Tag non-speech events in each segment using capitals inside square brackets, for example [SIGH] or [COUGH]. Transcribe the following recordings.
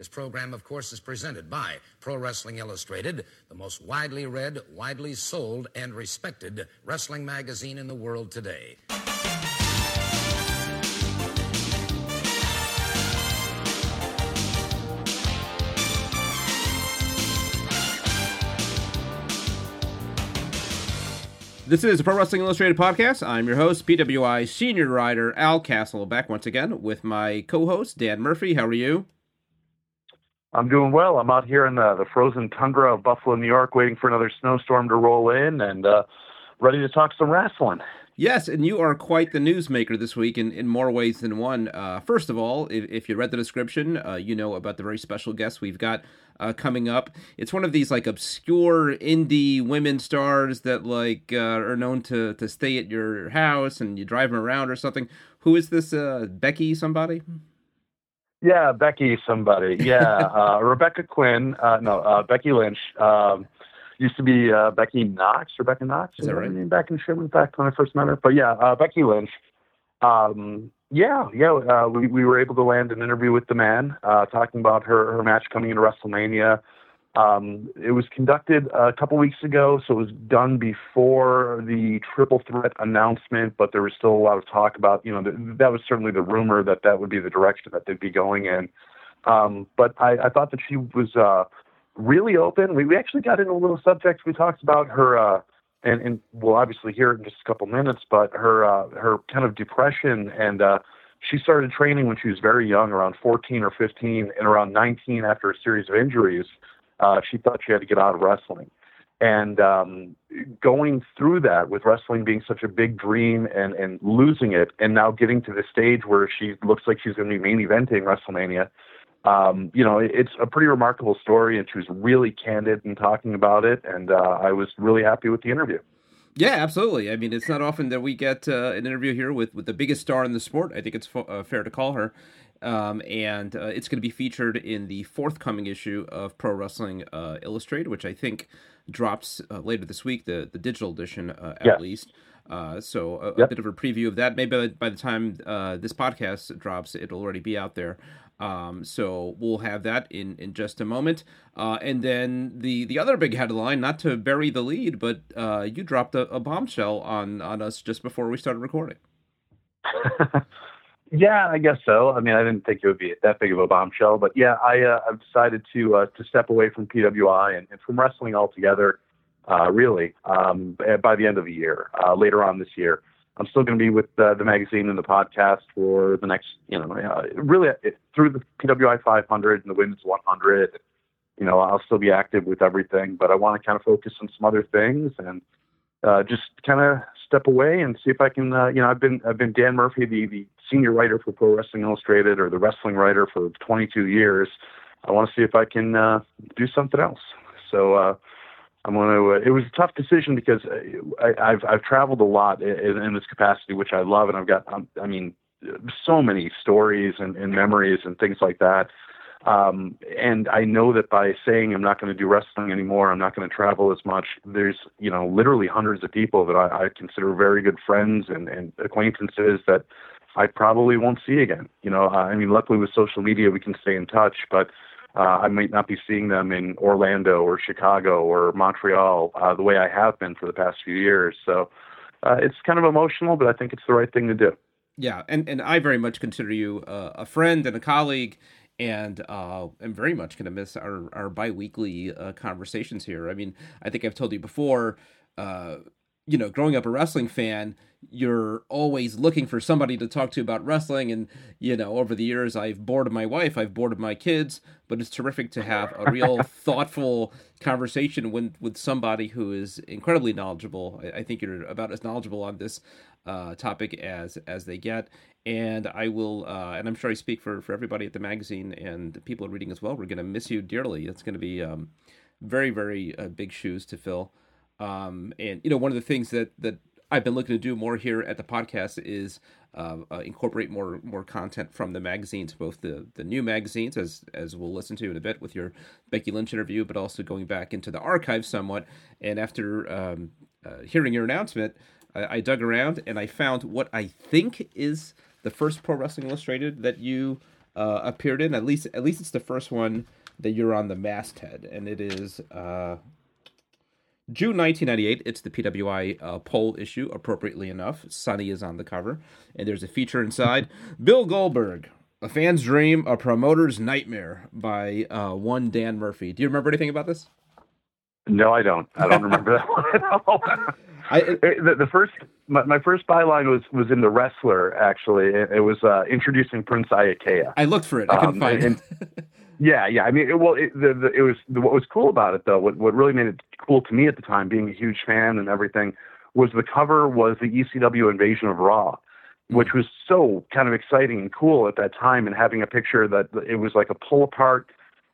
This program, of course, is presented by Pro Wrestling Illustrated, the most widely read, widely sold, and respected wrestling magazine in the world today. This is a Pro Wrestling Illustrated podcast. I'm your host, PWI senior writer Al Castle, back once again with my co-host Dan Murphy. How are you? I'm doing well. I'm out here in the, the frozen tundra of Buffalo, New York, waiting for another snowstorm to roll in, and uh, ready to talk some wrestling. Yes, and you are quite the newsmaker this week in, in more ways than one. Uh, first of all, if, if, you read the description, uh, you know about the very special guest we've got uh, coming up. It's one of these like obscure indie women stars that like uh, are known to to stay at your house and you drive them around or something. Who is this? Uh, Becky somebody? Yeah, Becky somebody. Yeah, [LAUGHS] uh, Rebecca Quinn. Uh, no, uh, Becky Lynch. Um, used to be uh, Becky Knox, Rebecca Knox. Is that right? Name back in Sherman, back when I first met her. But yeah, uh, Becky Lynch. Um, yeah, yeah. Uh, we we were able to land an interview with the man, uh, talking about her her match coming into WrestleMania. Um, it was conducted a couple weeks ago, so it was done before the triple threat announcement. But there was still a lot of talk about, you know, the, that was certainly the rumor that that would be the direction that they'd be going in. Um, but I, I thought that she was uh, really open. We, we actually got into a little subject. We talked about her, uh, and, and we'll obviously hear it in just a couple minutes, but her, uh, her kind of depression. And uh, she started training when she was very young, around 14 or 15, and around 19, after a series of injuries, uh, she thought she had to get out of wrestling. And um, going through that with wrestling being such a big dream and, and losing it, and now getting to the stage where she looks like she's going to be main eventing WrestleMania, um, you know, it's a pretty remarkable story, and she was really candid in talking about it, and uh, I was really happy with the interview. Yeah, absolutely. I mean, it's not often that we get uh, an interview here with, with the biggest star in the sport. I think it's fo- uh, fair to call her. Um, and uh, it's going to be featured in the forthcoming issue of Pro Wrestling uh, Illustrated, which I think drops uh, later this week, the, the digital edition at yeah. least. so a, yep. a, bit of a preview of that. Maybe by the time this podcast drops, it'll already be out there. Um, so we'll have that in, in just a moment. Uh, and then the, the other big headline, not to bury the lead, but uh, you dropped a, a, bombshell on, on us just before we started recording. [LAUGHS] yeah, I guess so. I mean, I didn't think it would be that big of a bombshell, but yeah, I, uh, I've decided to uh, to step away from PWI and, and from wrestling altogether. Uh, really, um, by the end of the year, uh, later on this year. I'm still going to be with uh, the magazine and the podcast for the next, you know, uh, really it, through the PWI 500 and the Women's 100. You know, I'll still be active with everything, but I want to kind of focus on some other things and uh, just kind of step away and see if I can. Uh, you know, I've been I've been Dan Murphy, the the senior writer for Pro Wrestling Illustrated, or the wrestling writer for 22 years. I want to see if I can uh, do something else. So uh, I'm going to. Uh, it was a tough decision because I, have I've traveled a lot in, in, this capacity, which I love, and I've got. Um, I mean, so many stories and, and memories and things like that. Um, and I know that by saying I'm not going to do wrestling anymore, I'm not going to travel as much. There's, you know, literally hundreds of people that I, I consider very good friends and, and acquaintances that I probably won't see again. You know, I mean, luckily with social media we can stay in touch, but uh, I might not be seeing them in Orlando or Chicago or Montreal uh, the way I have been for the past few years. So uh, it's kind of emotional, but I think it's the right thing to do. Yeah, and, and I very much consider you uh, a friend and a colleague, and uh, I'm very much going to miss our, our biweekly uh, conversations here. I mean, I think I've told you before, uh, you know, growing up a wrestling fan, you're always looking for somebody to talk to about wrestling. And, you know, over the years, I've bored my wife, I've bored my kids, but it's terrific to have a real [LAUGHS] thoughtful conversation with, with somebody who is incredibly knowledgeable. I, I think you're about as knowledgeable on this uh, topic as as they get. And I will, uh, and I'm sure I speak for, for everybody at the magazine and the people reading as well. We're going to miss you dearly. It's going to be um, very, very uh, big shoes to fill. Um, and you know, one of the things that that I've been looking to do more here at the podcast is uh, uh, incorporate more more content from the magazines, both the the new magazines, as as we'll listen to in a bit with your Becky Lynch interview, but also going back into the archive somewhat. And after um, uh, hearing your announcement, I, I, dug around and I found what I think is the first Pro Wrestling Illustrated that you uh, appeared in. At least, at least it's the first one that you're on the masthead, and it is uh, June 1998. It's the PWI uh, poll issue. Appropriately enough, Sonny is on the cover, and there's a feature inside. [LAUGHS] Bill Goldberg, a fan's dream, a promoter's nightmare, by uh, one Dan Murphy. Do you remember anything about this? No, I don't. I don't remember that one at all. [LAUGHS] I, the, the, first, my, my, first byline was was in the Wrestler. Actually, it, it was uh, introducing Prince Iaukea. I looked for it. I couldn't um, find and, it. [LAUGHS] yeah, yeah. I mean, it, well, it, the, the, it was the, what was cool about it though. What what really made it cool to me at the time, being a huge fan and everything, was the cover was the ECW Invasion of Raw, hmm. which was so kind of exciting and cool at that time, and having a picture that it was like a pull apart.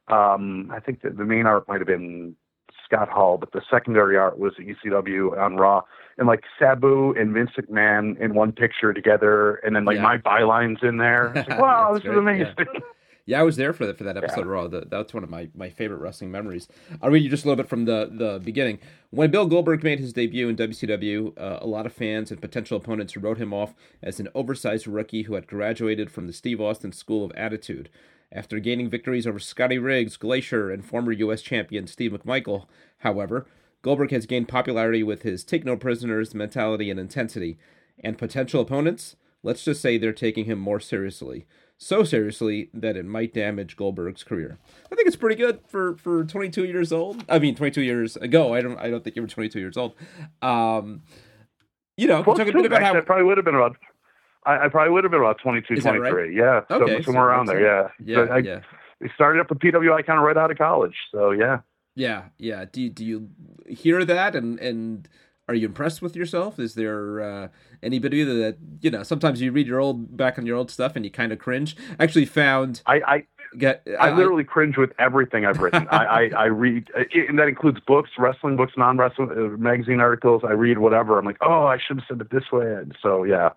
Um, I think that the main art might have been Scott Hall, but the secondary art was ECW on Raw, and like Sabu and Vince McMahon in one picture together, and then like yeah. my bylines in there. Like, [LAUGHS] wow, this great. is amazing. Yeah. [LAUGHS] yeah. I was there for that for that episode yeah. Raw. The, that's one of my, my favorite wrestling memories. I'll read you just a little bit from the, the beginning. When Bill Goldberg made his debut in WCW, uh, a lot of fans and potential opponents wrote him off as an oversized rookie who had graduated from the Steve Austin School of Attitude. After gaining victories over Scotty Riggs, Glacier, and former U.S. champion Steve McMichael, however, Goldberg has gained popularity with his take no prisoners mentality and intensity. And potential opponents, let's just say they're taking him more seriously. So seriously that it might damage Goldberg's career. I think it's pretty good for, for 22 years old. I mean, 22 years ago. I don't I don't think you were 22 years old. Um, you know, well, talk a bit about how. I probably would have been about I, I probably would have been about 22, 23. Right? Yeah, okay, somewhere so around there. Yeah. Yeah. So I, yeah. We started up with PWI kind of right out of college. So yeah. Yeah, yeah. Do you, do you hear that and and are you impressed with yourself? Is there uh, anybody that you know? Sometimes you read your old back on your old stuff and you kind of cringe. I actually found I I, get, I, I literally cringe with everything I've written. I, I I [LAUGHS] read and that includes books, wrestling books, non wrestling uh, magazine articles. I read whatever. I'm like, oh, I should have said it this way. And so yeah,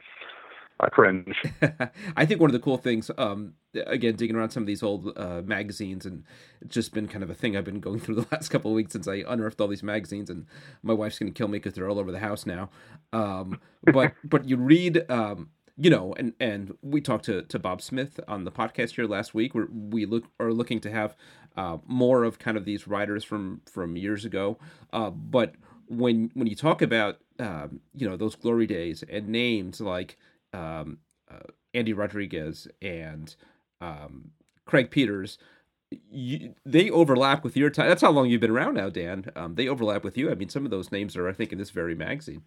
I cringe. [LAUGHS] I think one of the cool things, um, again, digging around some of these old uh, magazines, and it's just been kind of a thing I've been going [LAUGHS] through the last couple of weeks since I unearthed all these magazines, and my wife's going to kill me because they're all over the house now. Um, but [LAUGHS] but you read, um, you know, and and we talked to to Bob Smith on the podcast here last week, where we look are looking to have uh, more of kind of these writers from from years ago, uh, but when when you talk about um, you know those glory days and names like um, uh, Andy Rodriguez and um, Craig Peters, you, they overlap with your time. That's how long you've been around now, Dan. Um, they overlap with you. I mean, some of those names are, I think, in this very magazine.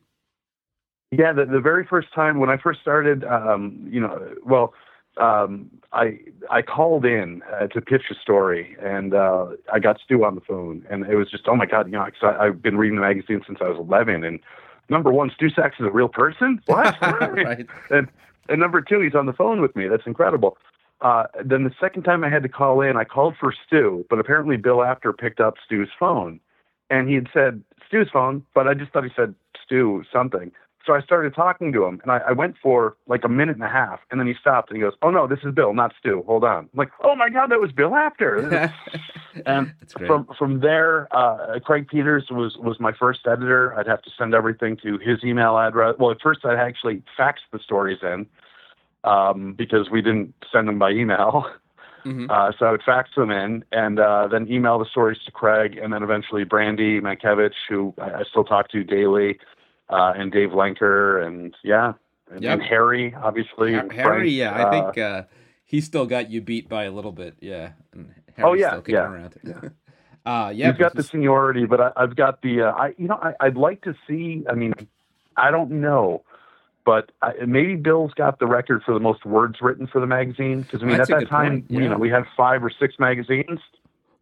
Yeah, the, the very first time when I first started, um, you know, well, um, I I called in uh, to pitch a story, and uh, I got Stu on the phone, and it was just, oh my god, you know, cause I, I've been reading the magazine since I was 11, and number one, Stu Sachs is a real person. What? [LAUGHS] right. And and number two, he's on the phone with me. That's incredible. Uh, then the second time I had to call in, I called for Stu, but apparently Bill Apter picked up Stu's phone, and he had said Stu's phone, but I just thought he said Stu something. So I started talking to him, and I, I, went for like a minute and a half, and then he stopped and he goes, "Oh no, this is Bill, not Stu. Hold on." I'm like, "Oh my God, that was Bill Apter." [LAUGHS] and from from there, uh, Craig Peters was was my first editor. I'd have to send everything to his email address. Well, at first I'd actually fax the stories in um, because we didn't send them by email. [LAUGHS] Mm-hmm. Uh, so I would fax them in and uh, then email the stories to Craig, and then eventually Brandy Mankevich, who I, I still talk to daily uh, and Dave Lenker, and yeah, and, yep. and Harry, obviously. Harry, Frank, yeah, I think uh, uh, he still got you beat by a little bit. Yeah. oh yeah, yeah. Around. yeah. [LAUGHS] Uh, yeah, You've got the seniority, but I, have got the. Uh, I, you know, I, would like to see. I mean, I don't know, but I, maybe Bill's got the record for the most words written for the magazine. Because I mean, That's at that time, yeah. you know, we had five or six magazines.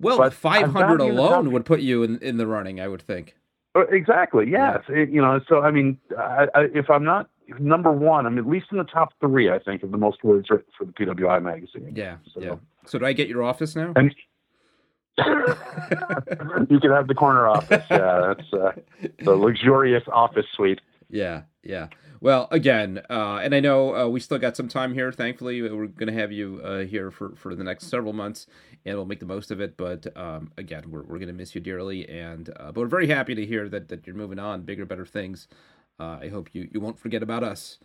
Well, 500 alone would put you in, in the running, I would think. Uh, exactly. Yes. Yeah. It, you know. So I mean, I, I, if I'm not number one, I'm at least in the top three. I think of the most words written for the PWI magazine. Yeah. So, yeah. So do I get your office now? And, [LAUGHS] you can have the corner office. Yeah, that's uh, the luxurious office suite. Yeah, yeah. Well, again, uh, and I know uh, we still got some time here. Thankfully, we're going to have you uh, here for, for the next several months, and we'll make the most of it. But um, again, we're, we're going to miss you dearly, and uh, but we're very happy to hear that, that you're moving on, bigger, better things. Uh, I hope you, you won't forget about us.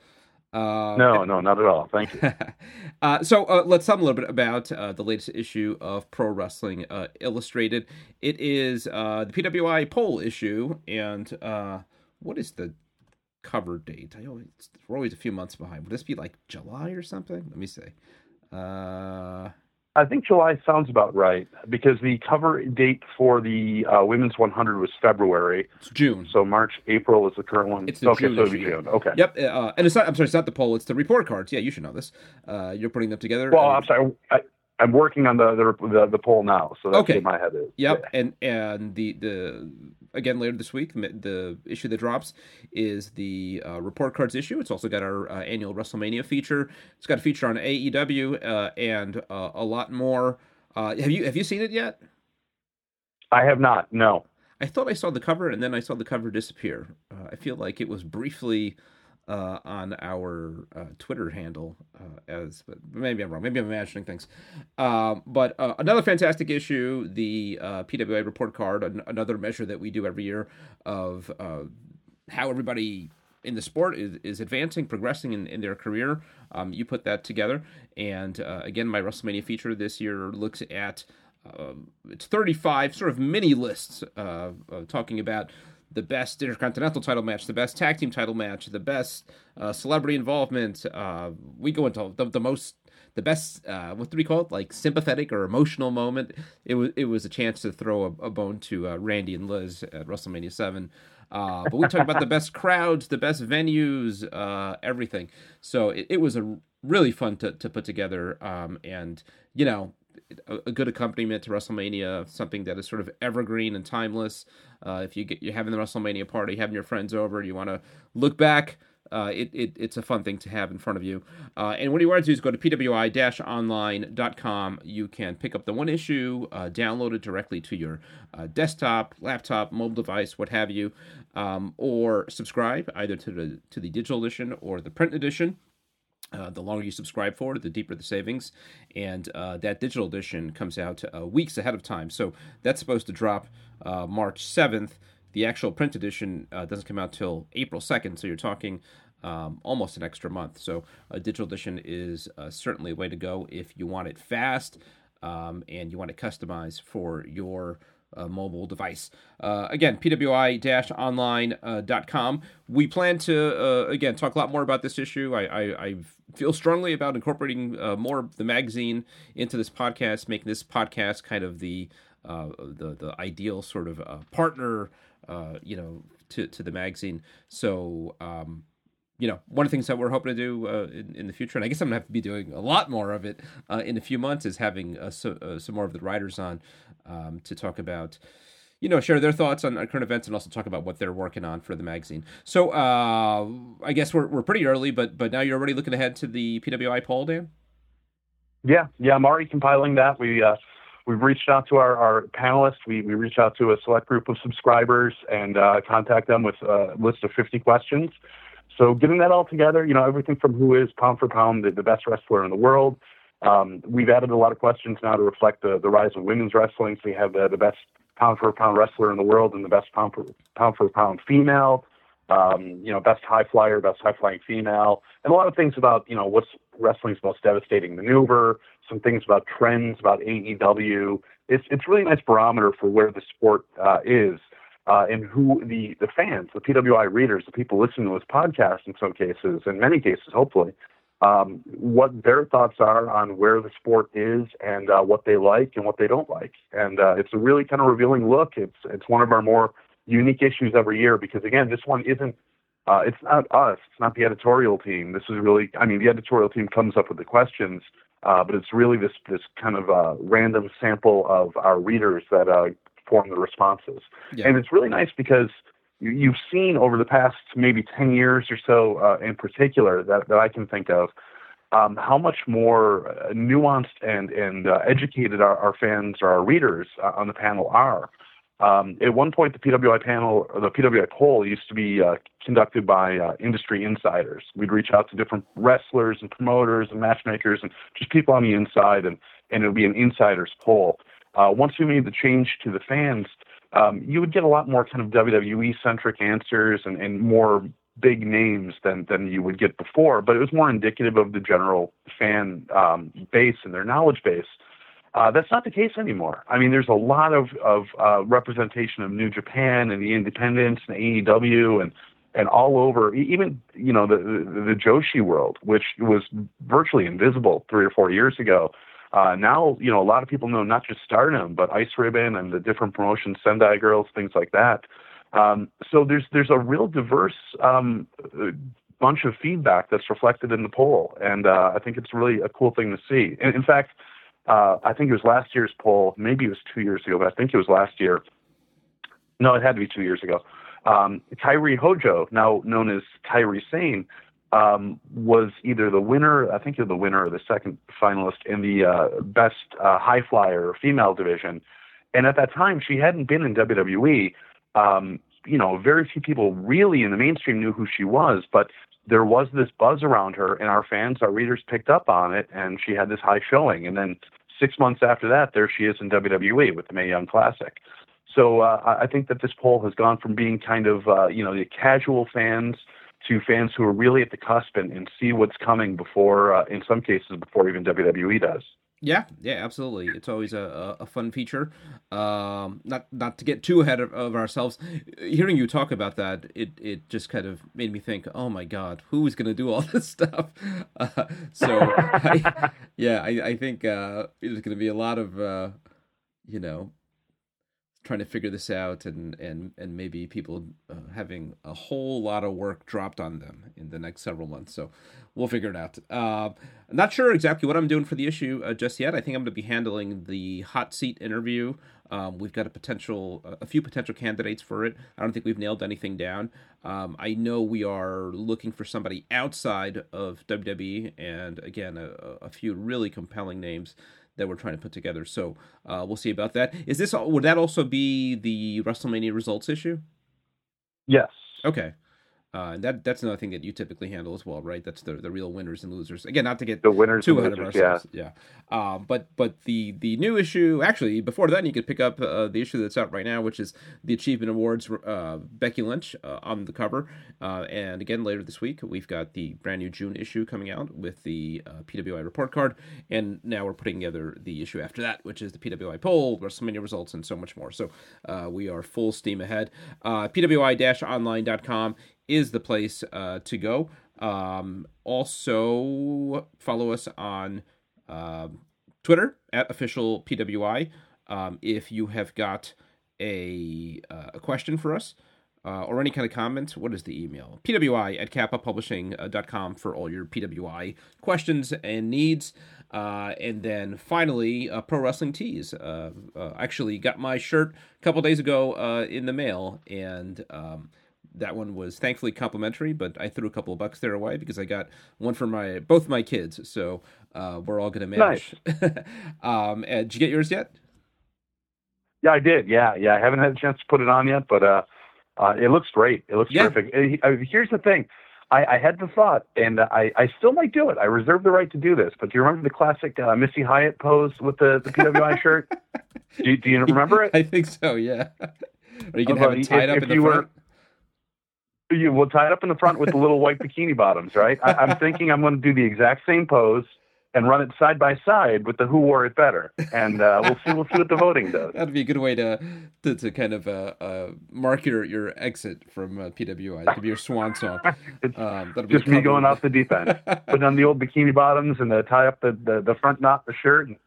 Uh, no, no, not at all. Thank you. [LAUGHS] uh, so uh, let's talk a little bit about uh, the latest issue of Pro Wrestling uh, Illustrated. It is uh, the PWI poll issue, and what is the cover date? I always we're always a few months behind. Would this be like July or something? Let me see. I think July sounds about right because the cover date for the uh, women's 100 was February. It's June. So March, April is the current one. It's the okay, June so issue. June. Okay. Yep. Uh, and it's not. I'm sorry. It's not the poll. It's the report cards. Yeah, you should know this. Uh, you're putting them together. Well, I'm sorry. I, I'm working on the the, the, the poll now, so that's Okay. where my head is. Yep, Yeah. and and the the again later this week the- the issue that drops is the uh, report cards issue. It's also got our uh, annual WrestleMania feature. It's got a feature on AEW uh, and uh, a lot more. Uh, have you have you seen it yet? I have not. No. I thought I saw the cover and then I saw the cover disappear. Uh, I feel like it was briefly uh, on our uh, Twitter handle uh, as, but maybe I'm wrong. Maybe I'm imagining things. Um, but uh, another fantastic issue, the uh, PWI report card, an- another measure that we do every year of uh, how everybody in the sport is, is advancing, progressing in, in their career. Um, you put that together. And again, my WrestleMania feature this year looks at it's 35 sort of mini lists talking about the best intercontinental title match, the best tag team title match, the best uh, celebrity involvement. Uh, we go into the, the most, the best. Uh, what do we call it? Like sympathetic or emotional moment. It was it was a chance to throw a, a bone to uh, Randy and Liz at WrestleMania Seven. Uh, but we talk about the best crowds, the best venues, uh, everything. So it, it was a really fun to, to put together. Um, and you know, a, good accompaniment to WrestleMania, something that is sort of evergreen and timeless. Uh, if you get you're having the WrestleMania party, having your friends over, you want to look back. Uh, it, it it's a fun thing to have in front of you. Uh, and what you want to do is go to pwi-online.com. You can pick up the one issue, uh, download it directly to your uh, desktop, laptop, mobile device, what have you, um, or subscribe either to the to the digital edition or the print edition. Uh, the longer you subscribe for the deeper the savings. And uh, that digital edition comes out uh, weeks ahead of time. So that's supposed to drop uh, March 7th. The actual print edition uh, doesn't come out till April 2nd. So you're talking um, almost an extra month. So a digital edition is certainly a way to go if you want it fast um, and you want to customize for your uh, mobile device. Uh, again, pwi-online.com. We plan to, uh, again, talk a lot more about this issue. I, I, I feel strongly about incorporating uh, more of the magazine into this podcast, making this podcast kind of the uh, the, the ideal sort of uh, partner, uh, you know, to, to the magazine. So, um, you know, one of the things that we're hoping to do uh, in, in the future, and I guess I'm gonna have to be doing a lot more of it uh, in a few months, is having uh, so, uh, some more of the writers on um, to talk about, you know, share their thoughts on, on current events and also talk about what they're working on for the magazine. So uh, I guess we're we're pretty early, but but now you're already looking ahead to the PWI poll, Dan. Yeah, yeah, I'm already compiling that. We uh, we've reached out to our, our panelists. We we reached out to a select group of subscribers and uh, contact them with a list of 50 questions. So getting that all together, you know, everything from who is pound for pound the, the best wrestler in the world. Um, we've added a lot of questions now to reflect the, the rise of women's wrestling. So we have the, the best pound for pound wrestler in the world and the best pound for pound for pound female. Um, you know, best high flyer, best high flying female, and a lot of things about you know what's wrestling's most devastating maneuver. Some things about trends about AEW. It's it's really a nice barometer for where the sport uh, is uh, and who the the fans, the PWI readers, the people listening to this podcast in some cases, in many cases, hopefully, um, what their thoughts are on where the sport is and uh, what they like and what they don't like. And uh, it's a really kind of revealing look. It's it's one of our more unique issues every year because again, this one isn't. Uh, it's not us. It's not the editorial team. This is really. I mean, the editorial team comes up with the questions, uh, but it's really this this kind of uh, random sample of our readers that uh, form the responses. Yeah. And it's really nice because you, you've seen over the past maybe 10 years or so, uh, in particular, that, that I can think of, um, how much more uh, nuanced and, and uh, educated our, our fans or our readers uh, on the panel are. Um, at one point, the PWI panel, or the PWI poll, used to be uh, conducted by uh, industry insiders. We'd reach out to different wrestlers and promoters and matchmakers and just people on the inside, and, and it would be an insiders poll. Uh, once we made the change to the fans, um, you would get a lot more kind of WWE centric answers and, and more big names than than you would get before, but it was more indicative of the general fan um, base and their knowledge base. Uh, that's not the case anymore. I mean, there's a lot of of uh, representation of New Japan and the Independents and AEW and and all over, even you know the, the the Joshi world, which was virtually invisible three or four years ago. Uh, now, you know, a lot of people know not just Stardom, but Ice Ribbon and the different promotions, Sendai Girls, things like that. Um, so there's there's a real diverse um, bunch of feedback that's reflected in the poll, and uh, I think it's really a cool thing to see. In fact, uh, I think it was last year's poll, maybe it was two years ago, but I think it was last year. No, it had to be two years ago. Um, Kairi Hojo, now known as Kairi Sane, um, was either the winner, I think you're the winner or the second finalist in the uh, best uh, high flyer female division. And at that time, she hadn't been in WWE. Um, you know, very few people really in the mainstream knew who she was, but there was this buzz around her, and our fans, our readers picked up on it, and she had this high showing. And then six months after that, there she is in WWE with the Mae Young Classic. So uh, I think that this poll has gone from being kind of uh, you know the casual fans to fans who are really at the cusp and, and see what's coming before, uh, in some cases, before even WWE does. Yeah, yeah, absolutely. It's always a, a fun feature. Um, not not to get too ahead of, of, ourselves. Hearing you talk about that, it, it just kind of made me think, oh my god, who is going to do all [LAUGHS] this stuff? Uh, so, [LAUGHS] I, yeah, I, I think uh, there's going to be a lot of, uh, you know, trying to figure this out and and and maybe people uh, having a whole lot of work dropped on them in the next several months. So we'll figure it out. Uh, i'm not sure exactly what i'm doing for the issue uh, just yet. I think i'm going to be handling the hot seat interview. Um, we've got a potential a few potential candidates for it. I don't think we've nailed anything down. Um, i know we are looking for somebody outside of wwe and again a, a few really compelling names that we're trying to put together. So uh, we'll see about that. Is this would that also be the WrestleMania results issue? Yes. Okay. Uh, and that that's another thing that you typically handle as well, right? That's the the real winners and losers. Again, not to get the winners too ahead of ourselves. Yeah. yeah. Um, but but the the new issue actually before that you could pick up uh, the issue that's out right now, which is the Achievement Awards. Uh, Becky Lynch uh, on the cover, uh, and again later this week we've got the brand new June issue coming out with the uh, PWI report card, and now we're putting together the issue after that, which is the PWI poll, WrestleMania results, and so much more. So we are full steam ahead. PWI-online.com is the place uh, to go. Um, also, follow us on uh, Twitter at official PWI. Um, if you have got a, uh, a question for us uh, or any kind of comment, what is the email? PWI at kappapublishing.com for all your PWI questions and needs. Uh, and then finally, uh, Pro Wrestling Tees. Uh, uh, actually, got my shirt a couple days ago uh, in the mail, and um, that one was thankfully complimentary, but I threw a couple of bucks there away because I got one for my both my kids. So uh, we're all going to manage. Nice. [LAUGHS] um, did you get yours yet? Yeah, I did. Yeah, yeah. I haven't had a chance to put it on yet, but uh, uh, it looks great. It looks yeah. terrific. Uh, here's the thing. I, I, had the thought, and I, I, still might do it. I reserve the right to do this. But do you remember the classic uh, Missy Hyatt pose with the, the PWI [LAUGHS] shirt? Do, do, you remember it? I think so. Yeah. Are you gonna have it tied if, up in the front? Were, you will tie it up in the front with the little white bikini bottoms, right? I, I'm thinking I'm going to do the exact same pose and run it side by side with the who wore it better, and uh, we'll see we'll see what the voting does. That'd be a good way to to, to kind of uh, uh, mark your, your exit from uh, PWI. It could be your swan song. [LAUGHS] Um, just me going off the deep end, [LAUGHS] put on the old bikini bottoms and uh, tie up the, the, the front knot, the shirt. And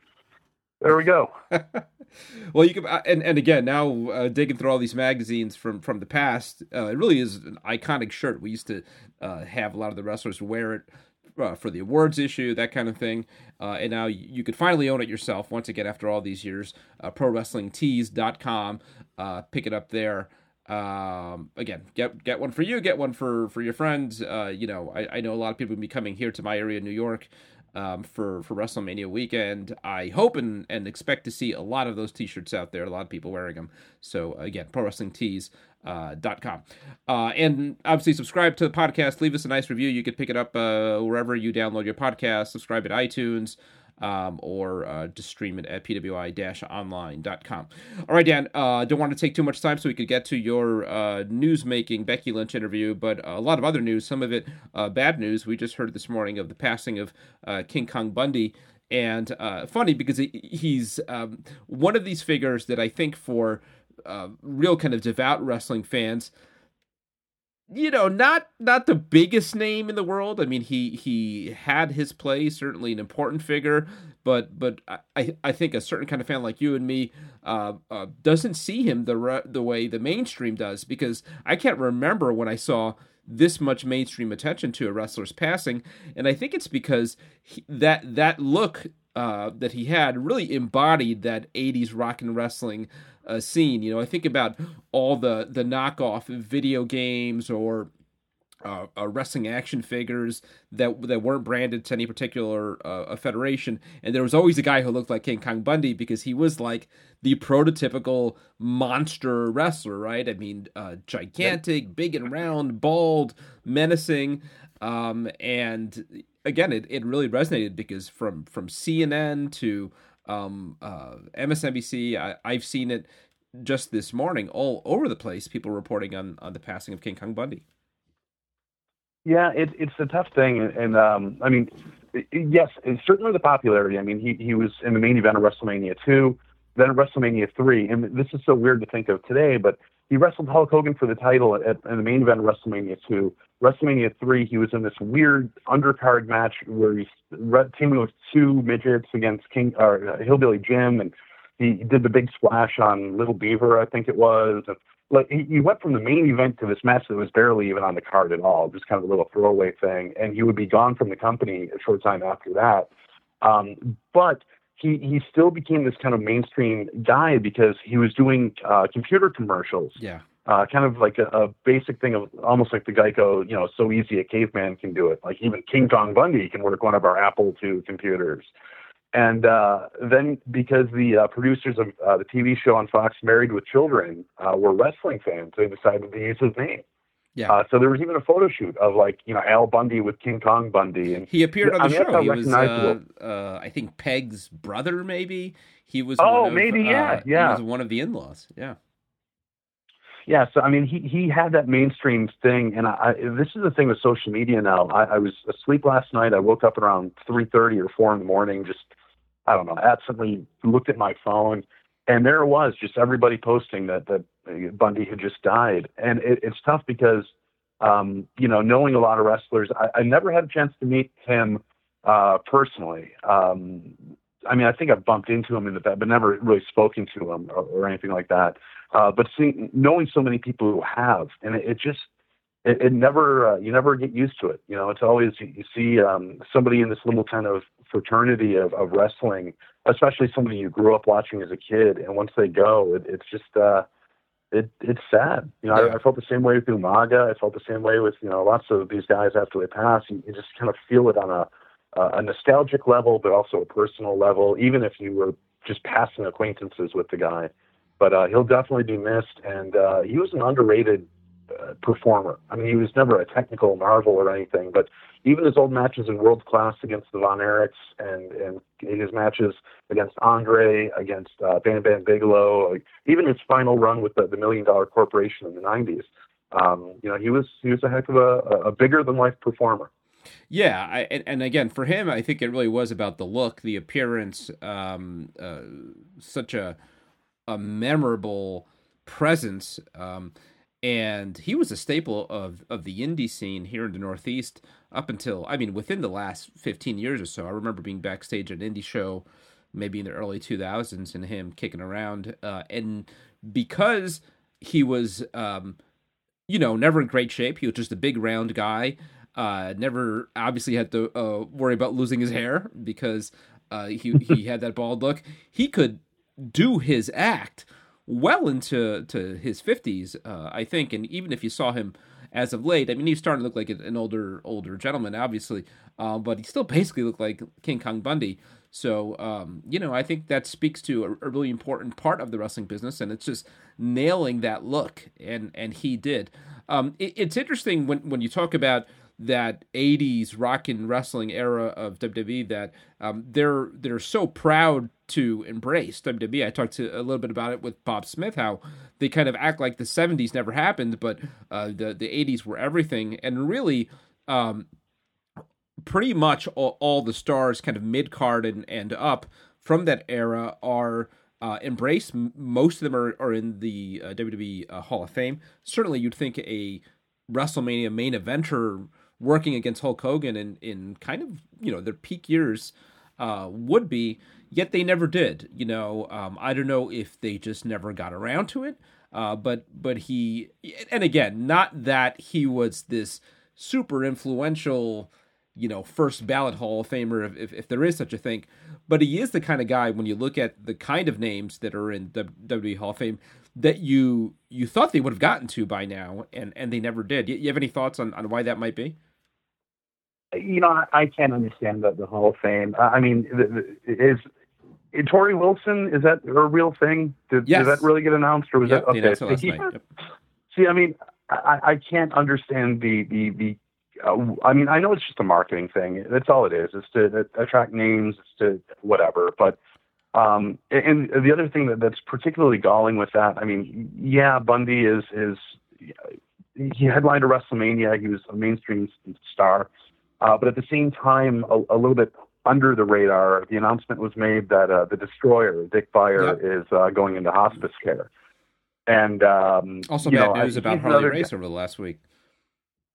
there we go. [LAUGHS] well, you can, uh, and and again now uh, digging through all these magazines from from the past, uh, it really is an iconic shirt. We used to uh, have a lot of the wrestlers wear it uh, for the awards issue, that kind of thing, uh, and now you, could finally own it yourself once again after all these years. Uh, ProWrestlingTees.com, uh, pick it up there. Um, again, get get one for you, get one for for your friends. You know, I, I know a lot of people will be coming here to my area, in New York, um, for for WrestleMania weekend. I hope and, and expect to see a lot of those T-shirts out there. A lot of people wearing them. So again, pro wrestling tees. Uh, dot com. Uh, and obviously subscribe to the podcast leave us a nice review you could pick it up uh, wherever you download your podcast subscribe at itunes um, or uh, just stream it at pwi-online.com. All right, Dan, uh, don't want to take too much time so we could get to your uh, news-making Becky Lynch interview, but a lot of other news, some of it uh, bad news. We just heard this morning of the passing of uh, King Kong Bundy. And uh, funny because he's um, one of these figures that I think for real kind of devout wrestling fans, you know, not not the biggest name in the world. I mean, he he had his place, certainly an important figure, but but I I think a certain kind of fan like you and me uh, uh, doesn't see him the re- the way the mainstream does because I can't remember when I saw this much mainstream attention to a wrestler's passing, and I think it's because he, that that look uh, that he had really embodied that 80s rock and wrestling uh, scene. You know, I think about all the the knockoff video games or uh, uh, wrestling action figures that that weren't branded to any particular uh, federation, and there was always a guy who looked like King Kong Bundy because he was like the prototypical monster wrestler, right? I mean, uh, gigantic, big and round, bald, menacing, um, and again, it, it really resonated because from from CNN to um, uh, MSNBC. I, I've seen it just this morning all over the place. People reporting on on the passing of King Kong Bundy. Yeah, it, it's a tough thing, and um, I mean, yes, it's certainly the popularity. I mean, he he was in the main event of WrestleMania two, then WrestleMania three, and this is so weird to think of today, but he wrestled Hulk Hogan for the title at, in the main event of WrestleMania two. WrestleMania three, he was in this weird undercard match where he's teaming with two midgets against King or uh, Hillbilly Jim, and he did the big splash on Little Beaver, I think it was. And, like he, he went from the main event to this match that was barely even on the card at all, just kind of a little throwaway thing, and he would be gone from the company a short time after that. Um, but he he still became this kind of mainstream guy because he was doing uh, computer commercials. Yeah. Uh, kind of like a, a basic thing of almost like the Geico, you know, so easy a caveman can do it. Like even King Kong Bundy can work one of our Apple II computers. And uh, then because the uh, producers of uh, the TV show on Fox, Married with Children, uh, were wrestling fans, they decided to use his name. Yeah. Uh, so there was even a photo shoot of like you know Al Bundy with King Kong Bundy, and he appeared on the I mean, show. He was, uh, uh, I think, Peg's brother. Maybe he was. Oh, of, maybe yeah, uh, yeah. He was one of the in-laws. Yeah. Yeah, so I mean, he he had that mainstream thing, and I, I this is the thing with social media now. I, I was asleep last night. I woke up around three thirty or four in the morning. Just I don't know, absently looked at my phone, and there it was, just everybody posting that that Bundy had just died, and it, it's tough because um, you know, knowing a lot of wrestlers, I, I never had a chance to meet him uh, personally. Um, I mean, I think I've bumped into him in the but never really spoken to him or, or anything like that. Uh, but seeing, knowing so many people who have, and it, it just, it, it never, uh, you never get used to it. You know, it's always you see um, somebody in this little kind of fraternity of, of wrestling, especially somebody you grew up watching as a kid, and once they go, it, it's just. Uh, it it's sad. You know, yeah. I, I, felt the same way with Umaga. I felt the same way with you know lots of these guys after they pass. You, you just kind of feel it on a a nostalgic level, but also a personal level, even if you were just passing acquaintances with the guy. But uh, he'll definitely be missed, and uh, he was an underrated uh, performer. I mean, he was never a technical marvel or anything, but even his old matches in world class against the Von Erichs and and his matches against Andre, against uh, Bam Bam Bigelow, like, even his final run with the, the Million Dollar Corporation in the '90s. Um, you know, he was he was a heck of a, a bigger than life performer. Yeah, I, and, and, again for him, I think it really was about the look, the appearance, um, uh, such a a memorable presence. Um, and he was a staple of of the indie scene here in the Northeast up until I mean within the last 15 years or so. I remember being backstage at an indie show maybe in the early 2000s and him kicking around uh, and because he was um, you know never in great shape he was just a big round guy uh, never obviously had to uh, worry about losing his hair because uh, he he [LAUGHS] had that bald look he could do his act well into to his 50s, uh, I think. And even if you saw him as of late, I mean, he's starting to look like an older older gentleman, obviously, uh, but he still basically looked like King Kong Bundy. So, um, you know, I think that speaks to a, a, really important part of the wrestling business, and it's just nailing that look, and and he did. Um, it, it's interesting when when you talk about that 80s rock and wrestling era of WWE that um, they're they're so proud to embrace WWE. I talked to a little bit about it with Bob Smith, how they kind of act like the 70s never happened, but uh, the the 80s were everything, and really. Um, pretty much all, all, the stars, kind of mid card and, and up from that era, are uh, embraced. Most of them are, are in the uh, WWE uh, Hall of Fame. Certainly, you'd think a WrestleMania main eventer working against Hulk Hogan in, in kind of you know their peak years uh, would be. Yet they never did. You know, um, I don't know if they just never got around to it. Uh, but but he and again, not that he was this super influential, you know, first ballot Hall of Famer if, if, if there is such a thing. But he is the kind of guy when you look at the kind of names that are in WWE Hall of Fame that you you thought they would have gotten to by now, and and they never did. You, you have any thoughts on on why that might be? You know, I, I can't understand the, the Hall of Fame. I mean, is Torrie Wilson is that a real thing? Did, yes. did that really get announced, or was yep, that okay? So he, yep. See, I mean, I, I can't understand the the the. Uh, I mean, I know it's just a marketing thing. That's all it is. It's to attract names. It's to whatever. But um, and the other thing that, that's particularly galling with that, I mean, yeah, Bundy is is he headlined a WrestleMania. He was a mainstream star, uh, but at the same time, a, a, little bit under the radar, the announcement was made that uh, the Destroyer, Dick Beyer, yep. is uh, going into hospice care. And um, also bad know, news I, about Harley Race over the last week.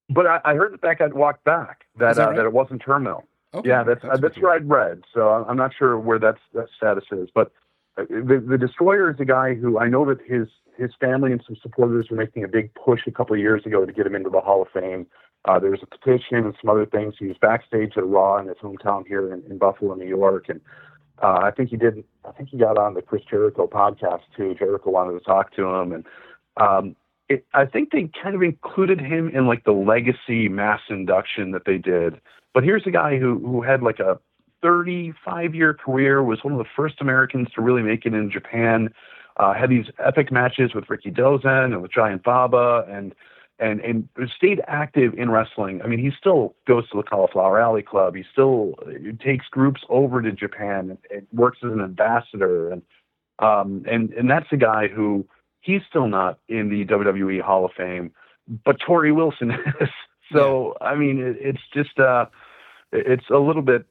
But I, I, heard that that got walked back. That that, uh, right? that, it wasn't terminal. Okay, yeah, that's that's, uh, that's what I'd read. So I'm not sure where that's that status is. But uh, the, the Destroyer is a guy who I know that his his family and some supporters were making a big push a couple of years ago to get him into the Hall of Fame. Uh, a petition and some other things. He was backstage at Raw in his hometown here in, in Buffalo, New York, and uh, I think he did. I think he got on the Chris Jericho podcast too. Jericho wanted to talk to him, and um, it, I think they kind of included him in like the legacy mass induction that they did. But here's a guy who who had like a 35 year career, was one of the first Americans to really make it in Japan. Uh, had these epic matches with Rikidozan and with Giant Baba, and and and stayed active in wrestling. I mean, he still goes to the Cauliflower Alley Club. He still takes groups over to Japan and, works as an ambassador. And um, and and that's a guy who he's still not in the WWE Hall of Fame, but Torrie Wilson [LAUGHS] is. so. I mean, it, it's just uh, it's a little bit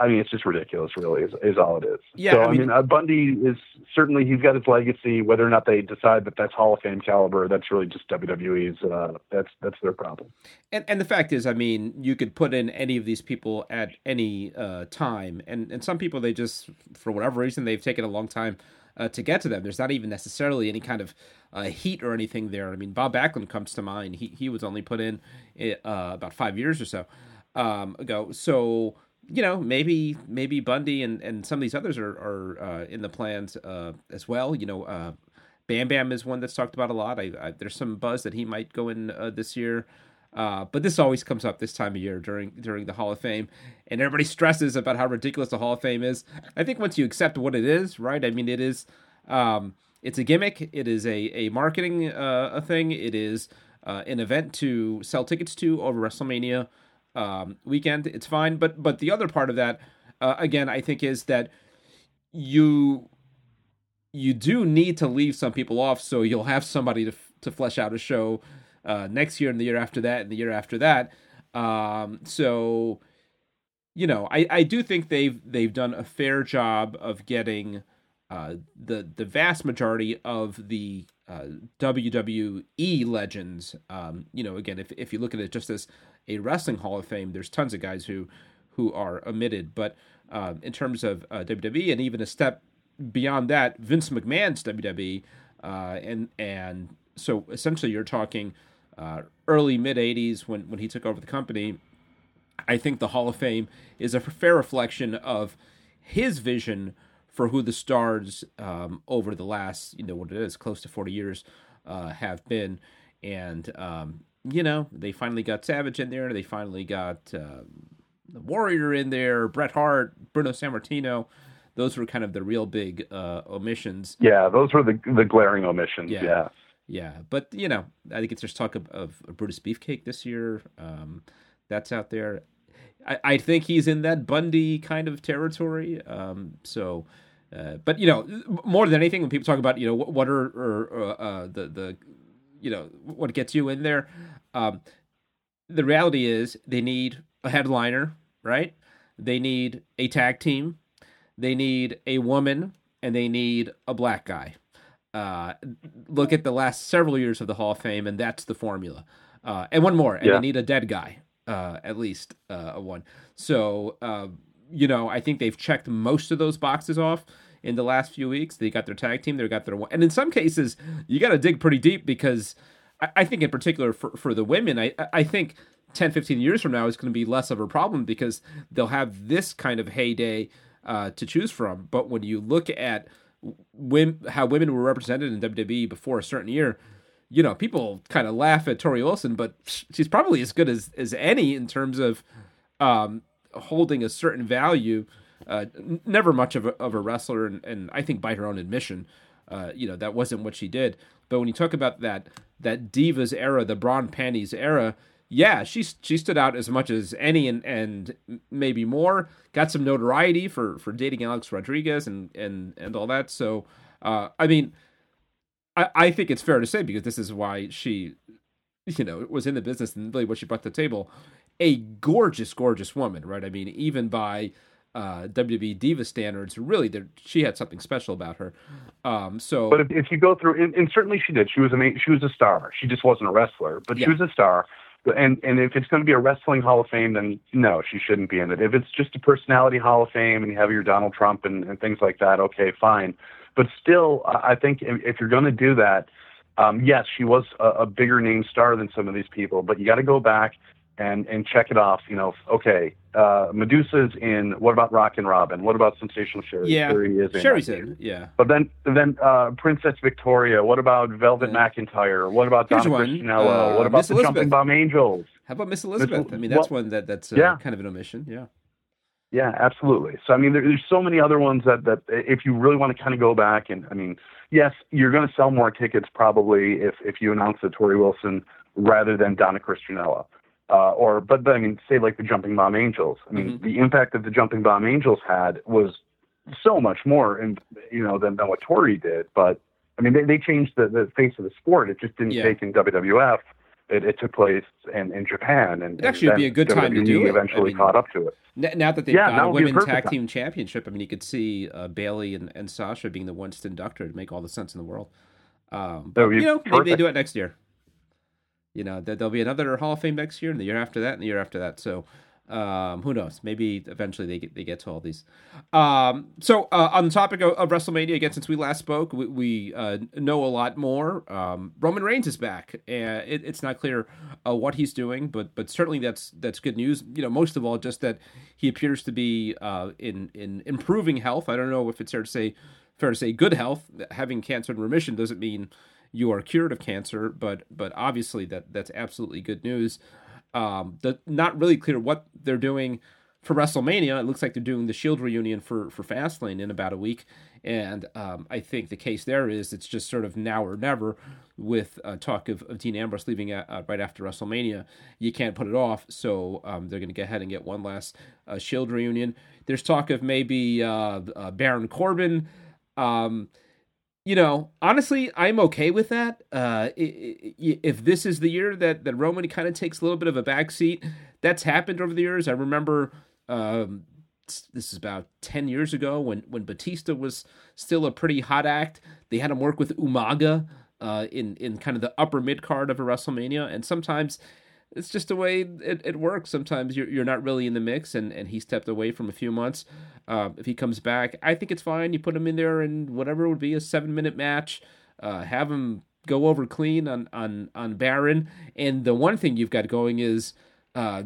I mean, it's just ridiculous, really, is, is all it is. Yeah, so, I mean, I mean uh, Bundy is certainly he's got his legacy. Whether or not they decide that that's Hall of Fame caliber, that's really just WWE's. Uh, that's that's their problem. And and the fact is, I mean, you could put in any of these people at any uh, time, and and some people they just for whatever reason they've taken a long time. Uh, to get to them, there's not even necessarily any kind of uh, heat or anything there. I mean, Bob Backlund comes to mind. He he was only put in uh, about five years or so um, ago. So you know, maybe maybe Bundy and, and some of these others are are uh, in the plans uh, as well. You know, uh, Bam Bam is one that's talked about a lot. I, I, there's some buzz that he might go in uh, this year, uh, but this always comes up this time of year during during the Hall of Fame, and everybody stresses about how ridiculous the Hall of Fame is. I think once you accept what it is, right? I mean, it is um, it's a gimmick. It is a a marketing uh, a thing. It is an event to sell tickets to over WrestleMania um, weekend, it's fine. But but the other part of that, uh, again, I think is that you you do need to leave some people off, so you'll have somebody to to flesh out a show uh, next year and the year after that and the year after that. Um, so you know, I, I do think they've they've done a fair job of getting uh, the the vast majority of the uh, WWE legends. Um, you know, again, if if you look at it just as a wrestling Hall of Fame, there's tons of guys who who are omitted. But uh, in terms of uh, WWE, and even a step beyond that, Vince McMahon's WWE, uh, and and so essentially you're talking uh, early mid '80s when when he took over the company. I think the Hall of Fame is a fair reflection of his vision for who the stars um, over the last, you know, what it is, close to 40 years uh, have been. And, um, you know, they finally got Savage in there. They finally got uh, the Warrior in there, Bret Hart, Bruno Sammartino. Those were kind of the real big uh, omissions. Yeah, those were the the glaring omissions. Yeah. yeah. Yeah, but you know, I think it's just talk of, of Brutus Beefcake this year. Um, that's out there. I, I think he's in that Bundy kind of territory. Um, so, uh, but you know, more than anything, when people talk about you know what, what are or, uh, the the you know what gets you in there, um, the reality is they need a headliner, right? They need a tag team, they need a woman, and they need a black guy. Uh, look at the last several years of the Hall of Fame, and that's the formula. Uh, and one more, and yeah. they need a dead guy uh, at least uh, a one. So uh, you know, I think they've checked most of those boxes off in the last few weeks. They got their tag team, they got their one, and in some cases, you got to dig pretty deep because I, I, think, in particular, for for the women, I I think. 10 15 years from now is going to be less of a problem because they'll have this kind of heyday uh, to choose from but when you look at women, how women were represented in WWE before a certain year, you know, people kind of laugh at Torrie Wilson, but she's probably as good as as any in terms of um, holding a certain value. Uh, never much of a, of a wrestler, and, and I think by her own admission, uh, you know, that wasn't what she did. But when you talk about that that divas era, the brawn panties era, yeah, she she stood out as much as any, and and maybe more. Got some notoriety for for dating Alex Rodriguez and and and all that. So, uh, I mean I, I think it's fair to say because this is why she, you know, was in the business and really what she brought to the table. A gorgeous, gorgeous woman, right? I mean, even by uh, WWE diva standards, really, there, she had something special about her. Um, so, but if, if, you go through, and, and, certainly she did. She was a she was a star. She just wasn't a wrestler, but yeah. she was a star. And and if it's going to be a wrestling Hall of Fame, then no, she shouldn't be in it. If it's just a personality Hall of Fame and you have your Donald Trump and, and things like that, okay, fine. But still, I think if you're going to do that, um, yes, she was a, a bigger name star than some of these people, but you got to go back and and check it off. You know, okay, uh, Medusa's in. What about Rockin' Robin? What about Sensational Sherri? Yeah, Sherri is in. Sherri's in. Yeah. But then then uh, Princess Victoria. What about Velvet yeah. McIntyre? What about Here's Donna Christanello? Uh, what about Miss the Elizabeth. Jumping Bomb Angels? How about Miss Elizabeth? Miss, I mean, that's well, one that that's uh, yeah. kind of an omission. Yeah. Yeah, absolutely. So I mean, there, there's so many other ones that that if you really want to kind of go back and I mean, yes, you're going to sell more tickets probably if if you announce the Torrie Wilson rather than Donna Christanello. Uh, or, but, but I mean, say like the Jumping Bomb Angels. I mean, mm-hmm. the impact that the Jumping Bomb Angels had was so much more, and you know, than, than what Torrie did. But I mean, they, they changed the, the face of the sport. It just didn't yeah. take in WWF it, it took place in, in Japan, and it actually would be a good time to do it. Eventually, I mean, caught up to it. Now that they've yeah, got a women's tag time. team championship, I mean, you could see uh, Bayley and, and Sasha being the ones to induct her to make all the sense in the world. Um, but you know, perfect. maybe they do it next year. You know, there'll be another Hall of Fame next year, and the year after that, and the year after that. So um, who knows? Maybe eventually they get they get to all these. Um, so uh, on the topic of, of, WrestleMania, again, since we last spoke, we, we uh, know a lot more. Um, Roman Reigns is back, and it, it's not clear uh, what he's doing, but but certainly that's that's good news. You know, most of all, just that he appears to be uh, in in improving health. I don't know if it's fair to say fair to say good health. Having cancer in remission doesn't mean you are cured of cancer, but but obviously that that's absolutely good news. Um, the, not really clear what they're doing for WrestleMania. It looks like they're doing the Shield reunion for for Fastlane in about a week, and um, I think the case there is it's just sort of now or never. With uh, talk of, of Dean Ambrose leaving at, uh, right after WrestleMania, you can't put it off. So um, they're going to go ahead and get one last uh, Shield reunion. There's talk of maybe uh, uh, Baron Corbin. Um, you know, honestly, I'm okay with that. Uh, if this is the year that, that Roman kind of takes a little bit of a backseat, that's happened over the years. I remember um, this is about 10 years ago when, when Batista was still a pretty hot act. They had him work with Umaga uh, in, in kind of the upper mid card of a WrestleMania. And sometimes it's just the way it, it works. Sometimes you're, you're not really in the mix, and, and he stepped away from a few months. Uh, if he comes back, I think it's fine. You put him in there, and whatever would be a seven minute match, uh, have him go over clean on on on Baron. And the one thing you've got going is. Uh,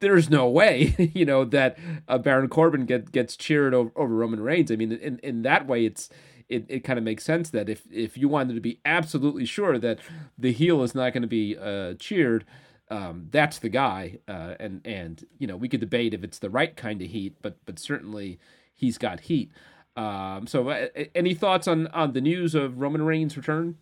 there's no way, [LAUGHS] you know, that uh, Baron Corbin get, gets cheered over, over Roman Reigns. I mean, in, in that way, it's it, it kind of makes sense that if if you wanted to be absolutely sure that the heel is not going to be uh, cheered, um, that's the guy. Uh, and and you know we could debate if it's the right kind of heat, but but certainly he's got heat. Um, so uh, any thoughts on on the news of Roman Reigns' return?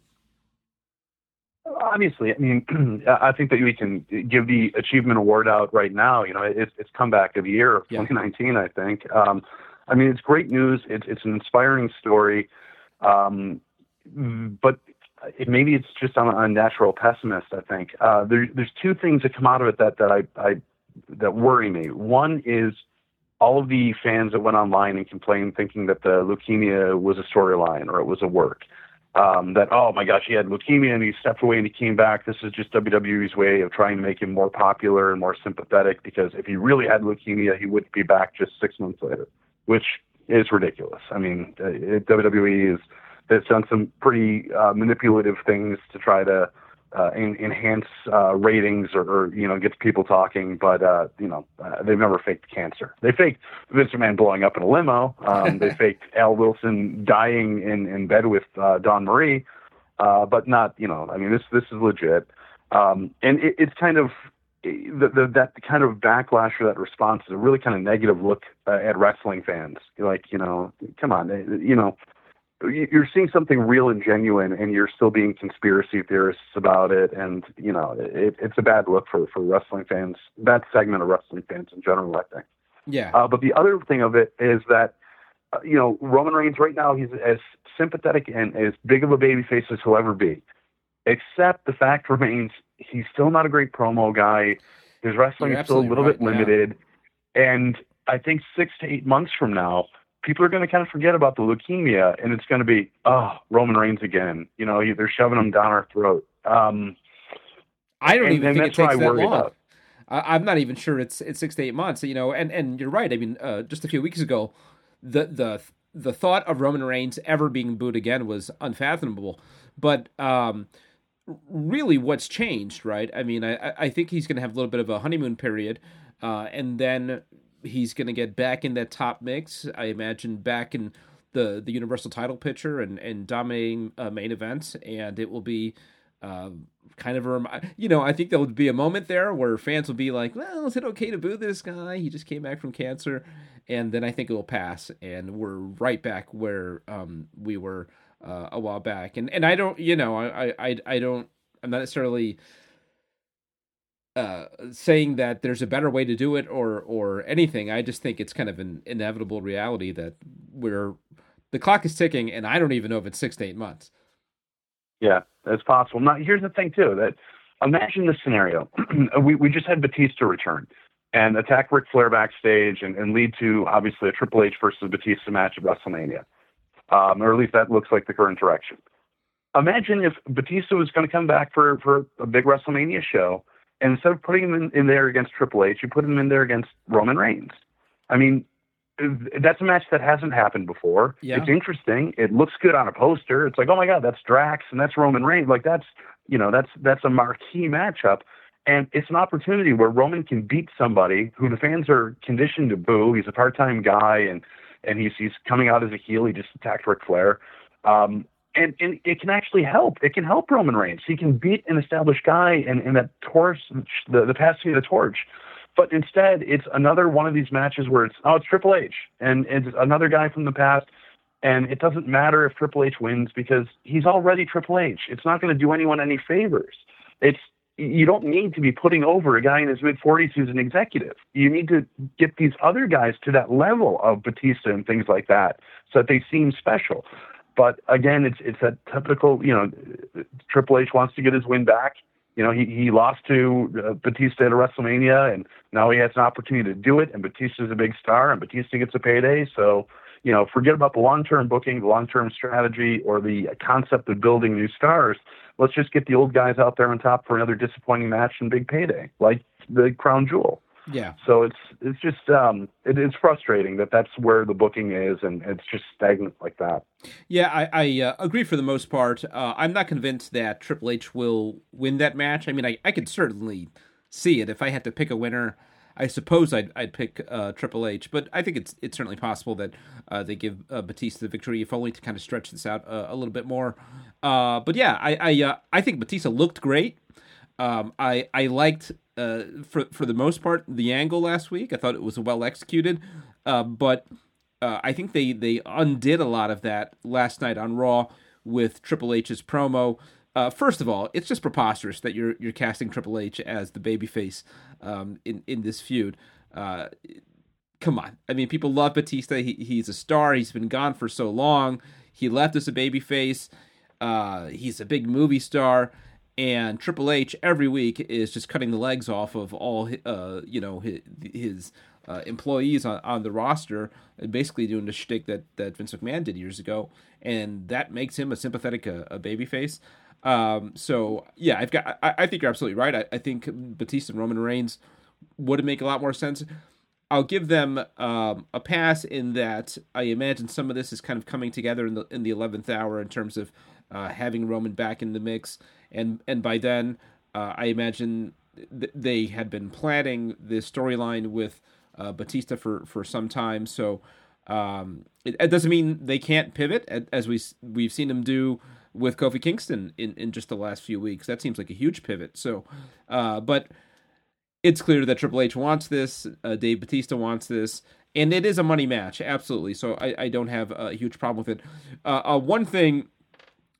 obviously, I mean, [CLEARS THROAT] I think that we can give the achievement award out right now. You know, it's, it's comeback of the year of 2019. I think. Um, I mean, it's great news. It's it's an inspiring story, um, but it, maybe it's just I'm a natural pessimist. I think uh, there, there's two things that come out of it that that I, I that worry me. One is all of the fans that went online and complained, thinking that the leukemia was a storyline or it was a work. Um, that oh my gosh, he had leukemia and he stepped away and he came back. This is just WWE's way of trying to make him more popular and more sympathetic. Because if he really had leukemia, he wouldn't be back just six months later, which is ridiculous. I mean, uh, WWE is has done some pretty uh, manipulative things to try to uh, in, enhance uh, ratings or, or, you know gets people talking, but uh, you know uh, they've never faked cancer. They faked Vince McMahon blowing up in a limo. Um, they [LAUGHS] faked Al Wilson dying in, in bed with uh, Dawn Marie, uh, but not you know I mean this this is legit, um, and it, it's kind of the, the, that kind of backlash or that response is a really kind of negative look uh, at wrestling fans. Like, you know, come on, you know, you're seeing something real and genuine, and you're still being conspiracy theorists about it. And you know, it, it's a bad look for for wrestling fans, that segment of wrestling fans in general. I think. Yeah. Uh, but the other thing of it is that, uh, you know, Roman Reigns right now he's as sympathetic and as big of a babyface as he'll ever be. Except the fact [LAUGHS] remains he's still not a great promo guy. His wrestling is still a little right, bit limited, yeah. and I think six to eight months from now people are going to kind of forget about the leukemia, and it's going to be, oh, Roman Reigns again. You know, they're shoving him down our throat. Um, I don't and, even and think it takes that long. About. I'm not even sure it's it's six to eight months. You know, and and you're right. I mean, uh, just a few weeks ago, the the the thought of Roman Reigns ever being booed again was unfathomable. But um, really, what's changed, right? I mean, I I think he's going to have a little bit of a honeymoon period, uh, and then he's going to get back in that top mix. I imagine back in the the Universal title picture and and dominating uh, main events, and it will be. Uh, kind of a you know I think there will be a moment there where fans will be like, well, is it okay to boo this guy? He just came back from cancer, and then I think it will pass, and we're right back where um, we were uh, a while back. And and I don't, you know, I I I don't. I'm not necessarily uh, saying that there's a better way to do it or or anything. I just think it's kind of an inevitable reality that we're the clock is ticking, and I don't even know if it's six to eight months. Yeah, that's possible. Now, here's the thing too: that imagine this scenario. [CLEARS THROAT] we we just had Batista return and attack Ric Flair backstage and, and lead to obviously a Triple H versus Batista match at WrestleMania, um, or at least that looks like the current direction. Imagine if Batista was going to come back for for a big WrestleMania show and instead of putting him in, in there against Triple H, you put him in there against Roman Reigns. I mean, that's a match that hasn't happened before. Yeah. It's interesting. It looks good on a poster. It's like, oh my God, that's Drax and that's Roman Reigns. Like that's you know that's that's a marquee matchup, and it's an opportunity where Roman can beat somebody who the fans are conditioned to boo. He's a part-time guy and and he's he's coming out as a heel. He just attacked Ric Flair. Um, and, and it can actually help. It can help Roman Reigns. He can beat an established guy in, in that torch, the, the passing of the torch. But instead, it's another one of these matches where it's, oh, it's Triple H, and it's another guy from the past. And it doesn't matter if Triple H wins because he's already Triple H. It's not going to do anyone any favors. It's you don't need to be putting over a guy in his mid 40s who's an executive. You need to get these other guys to that level of Batista and things like that so that they seem special. But again, it's it's that typical, you know, Triple H wants to get his win back. You know, he he lost to uh, Batista at WrestleMania, and now he has an opportunity to do it. And Batista's a big star, and Batista gets a payday. So, you know, forget about the long-term booking, the long-term strategy, or the concept of building new stars. Let's just get the old guys out there on top for another disappointing match and big payday, like the crown jewel. Yeah. So it's it's just um it's frustrating that that's where the booking is and it's just stagnant like that. Yeah, I, I uh, agree for the most part. Uh, I'm not convinced that Triple H will win that match. I mean, I, I could certainly see it if I had to pick a winner. I suppose I'd I'd pick uh, Triple H, but I think it's it's certainly possible that uh, they give uh, Batista the victory, if only to kind of stretch this out uh, a little bit more. Uh, but yeah, I I, uh, I think Batista looked great. Um, I I liked uh, for for the most part the angle last week. I thought it was well executed, uh, but uh, I think they they undid a lot of that last night on Raw with Triple H's promo. Uh, first of all, it's just preposterous that you're you're casting Triple H as the babyface um, in in this feud. Uh, come on, I mean, people love Batista. He, he's a star. He's been gone for so long. He left as a babyface. He's a big movie star, and Triple H every week is just cutting the legs off of all uh, you know his, his uh, employees on, on the roster, basically doing the shtick that that Vince McMahon did years ago, and that makes him a sympathetic a, uh, a babyface. Um, so yeah, I've got. I, I think you're absolutely right. I, I, think Batista and Roman Reigns would make a lot more sense. I'll give them um, a pass in that I imagine some of this is kind of coming together in the in the eleventh hour in terms of uh, having Roman back in the mix, and and by then uh, I imagine th- they had been planning the storyline with uh, Batista for for some time. So um, it, it, doesn't mean they can't pivot as we we've seen them do with Kofi Kingston in, in just the last few weeks. That seems like a huge pivot. So, uh, but it's clear that Triple H wants this. Uh, Dave Batista wants this. And it is a money match, absolutely. So I, I don't have a huge problem with it. Uh, uh one thing,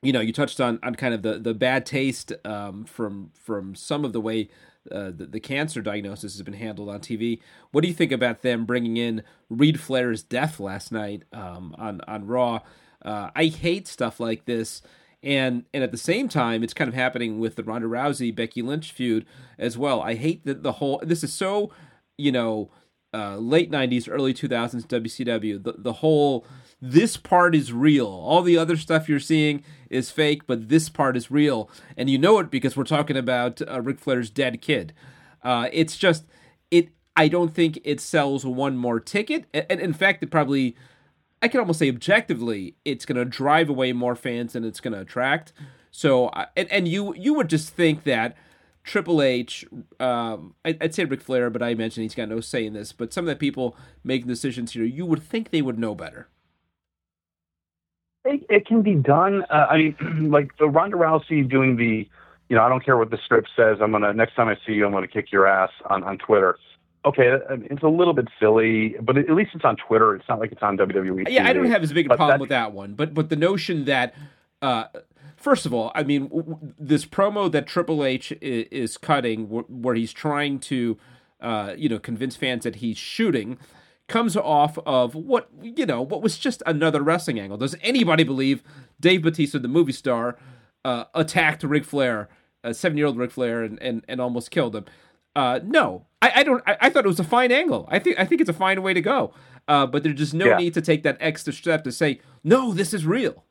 you know, you touched on on kind of the, the bad taste um, from from some of the way uh, the, the, cancer diagnosis has been handled on TV. What do you think about them bringing in Reid Flair's death last night um, on on Raw? Uh, I hate stuff like this and and at the same time it's kind of happening with the Ronda Rousey Becky Lynch feud as well. I hate that the whole this is so you know uh, late '90s, early 2000s WCW. The the whole this part is real. All the other stuff you're seeing is fake, but this part is real, and you know it because we're talking about uh, Ric Flair's dead kid. Uh, it's just it. I don't think it sells one more ticket, and in fact, it probably I can almost say objectively, it's going to drive away more fans than it's going to attract. So, and, and you you would just think that Triple H, um, I'd say Ric Flair, but I imagine he's got no say in this. But some of the people making decisions here, you would think they would know better. It, it can be done. Uh, I mean, [CLEARS THROAT] like the Ronda Rousey doing the, you know, I don't care what the script says. I'm gonna next time I see you, I'm gonna kick your ass on on Twitter okay, it's a little bit silly, but at least it's on Twitter. It's not like it's on WWE. Yeah, TV. I don't have as big a problem with that one, but but the notion that. Uh, first of all, I mean, this promo that Triple H is, cutting, where he's trying to, uh, you know, convince fans that he's shooting, comes off of what you know what was just another wrestling angle. Does anybody believe Dave Batista, the movie star, uh, attacked Ric Flair, a seven-year-old Ric Flair, and, and and almost killed him? Uh, no, I, I don't. I, I, thought it was a fine angle. I think I think it's a fine way to go. Uh, but there's just no yeah. need to take that extra step to say no. This is real.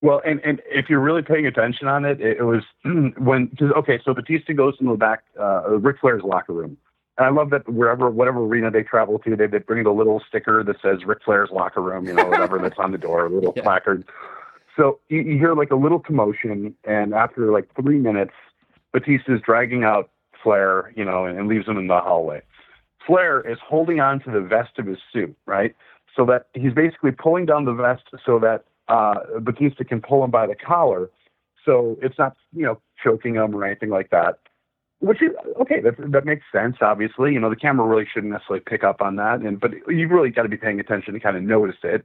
Well, and, and if you're really paying attention on it, it, it was [CLEARS THROAT] when okay. So Batista goes into the back, uh, Ric Flair's locker room, and I love that wherever whatever arena they travel to, they they bring the little sticker that says Ric Flair's locker room, you know, whatever [LAUGHS] that's on the door, a little yeah. placard. So you, you hear like a little commotion, and after like three minutes, Batista's dragging out Flair, you know, and, and leaves him in the hallway. Flair is holding on to the vest of his suit, right? So that he's basically pulling down the vest so that uh, Batista can pull him by the collar. So it's not, you know, choking him or anything like that. Which is okay. That that makes sense. Obviously, you know, the camera really shouldn't necessarily pick up on that, and but you've really got to be paying attention to kind of notice it.